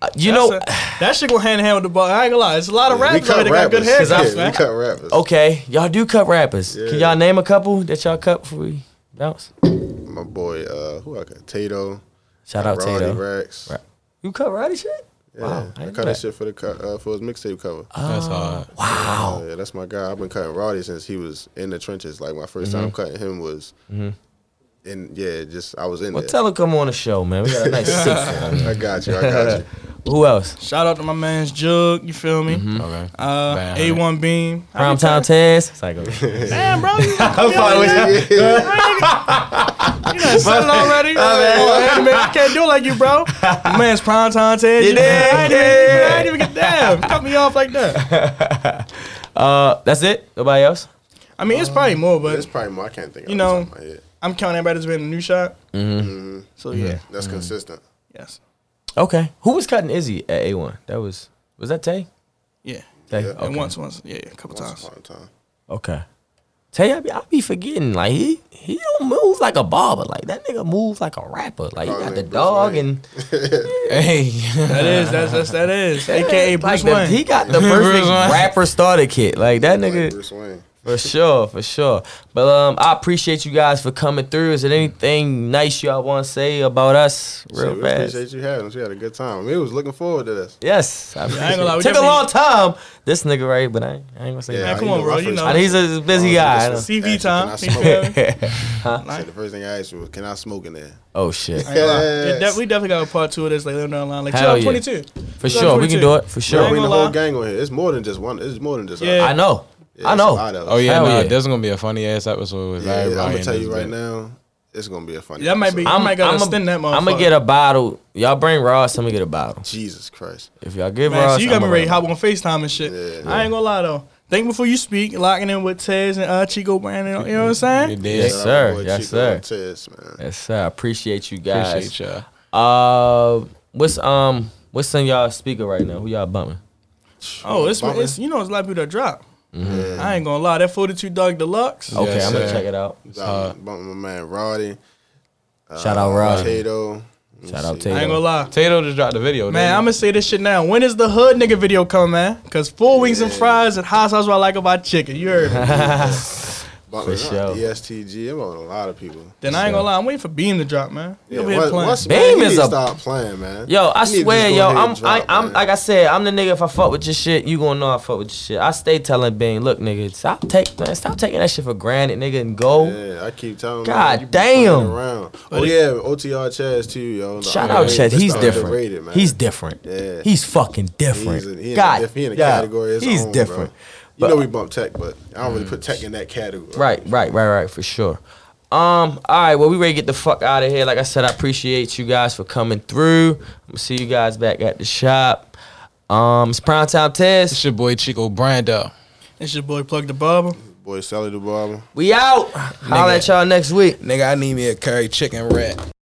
Uh, You That's know, a- that shit go hand in hand with the bar. I ain't gonna lie. It's a lot of Yeah, rappers out cut that got good rappers. haircuts, Yeah, man. we cut rappers. okay, y'all do cut rappers. Yeah. Can y'all name a couple that y'all cut before we bounce? My boy, uh, who I cut? Tato. Shout out Roddy Tato. Rex. Right. You cut Roddy shit? Yeah, Wow, I I cut know that that. shit for the co- uh, for his mixtape cover. That's hard. Wow. Yeah, that's my guy. I've been cutting Roddy since he was in the trenches. Like my 1st time cutting him was, and yeah, just I was in there. Well, there. tell her come on the show, man. We got a nice seat for him. I got you. I got you. Who else? Shout out to my man's Jug. You feel me? Mm-hmm. Okay. Uh, A1 Beam. I Prime time Taz. It's like, okay. Damn, bro. You I'm fine with you. You done said it already. Oh, hey, man, I can't do it like you, bro. My man's prime time Ted. You You did, I ain't, yeah. even, I ain't even get down. Cut me off like that. Uh, that's it. Nobody else. I mean, it's probably more, but It's probably more. I can't think. You of know- it off the top of my head. I'm counting everybody that's been a new shot. Mm-hmm. mm-hmm. So yeah, mm-hmm. That's mm-hmm. consistent. yes, Okay. Who was cutting Izzy at A one? That was was that Tay? yeah. Tay. Yeah. Okay. And once, once, yeah, a couple Once times. upon a time. Okay. Tay, I be, I be forgetting like he he don't move like a barber. Like that nigga moves like a rapper. Like he got the dog and Hey, That is, that's, that's that is, aka like Bruce the- Wayne. he got the perfect rapper starter kit. Like that nigga. Bruce Wayne. For sure, for sure. But um, I appreciate you guys for coming through. Is there anything nice y'all want to say about us, So real we fast? appreciate you having us. We had a good time. We was looking forward to this. Yes, I I ain't gonna lie, we Took a long time. This nigga right, but I ain't, I ain't gonna say Yeah, that. Come on, bro. You first know. And he's a busy guy. I know. Actually, CV time. Can I You smoke? feel me? I said the first thing I asked you was, "Can I smoke in there?" Oh shit, I ain't gonna lie. Yes. Yeah, we definitely got a part two of this later down the line. Like Hell Hell yeah. 22. for sure we can do it. For sure. ain't bring the whole gang on here. It's more than just one. It's more than just. Yeah. I know. Yeah, I know. a lot of oh yeah, Hell nah, yeah. there's gonna be a funny ass episode with Yeah, everybody. I'm gonna tell you right bit. now, it's gonna be a funny. That might be- episode. I might gotta extend that I'm gonna get a bottle. Y'all bring Ross. I'm gonna get a bottle. Jesus Christ. If y'all give Man, Ross, so you got I'ma me ready to run. hop on FaceTime and shit. Yeah. I ain't gonna lie though. Think before you speak, locking in with Tez and uh, Chico Brandon. You know what I'm saying? You. Yes, sir. my boy Yes, sir. Ortiz, man. Yes, sir. I appreciate you guys. Appreciate y'all. Uh, what's um, what's in y'all speaker right now? Who y'all bumping? Oh, it's, Bumping. it's you know it's a lot of people that drop. Yeah. I ain't gonna lie, that 42 Dugg Deluxe. Okay, Yes, I'm gonna sir. check it out. Uh, bumping my man Roddy. Shout out Roddy. Tato. Shout out I ain't Tato. gonna lie. Tato just dropped the video. Man, I'm gonna say this shit now. When is the hood nigga video coming, man? Cause four wings and fries at Hot Sauce what I like about chicken. You heard me. Bumping For for sure. EST Gee. I'm bumping a lot of people. then I ain't gonna lie, I'm waiting for Beam to drop, man. He over once- playing. once- Beam man, he is need to a- stop playing, man. Yo, I He swear, yo, I'm, drop, I, I'm, like I said, I'm the nigga. If I fuck with your shit, you gonna know I fuck with your shit. I stay telling Bane, look, nigga, stop take, man, stop taking that shit for granted, nigga, and go. Yeah, I keep telling God man, you damn. Around. Oh yeah, OTR Chaz too, yo. The Shout out underrated- Chet, he's different. man. He's different. Yeah. He's fucking different. He's in, he in God, a, he in a yeah, category. He's own, different. Bro. You know we bump tech, but I don't really put tech in that category. Right, right, right, right, for sure. Um, all right, well, we ready to get the fuck out of here. Like I said, I appreciate you guys for coming through. I'm gonna see you guys back at the shop. Um, it's Prime Time Tez. It's your boy Chico Brando. It's your boy Plug the Barber. Boy, Sally the barber. We out. Holla at y'all next week. Nigga, I need me a curry chicken wrap.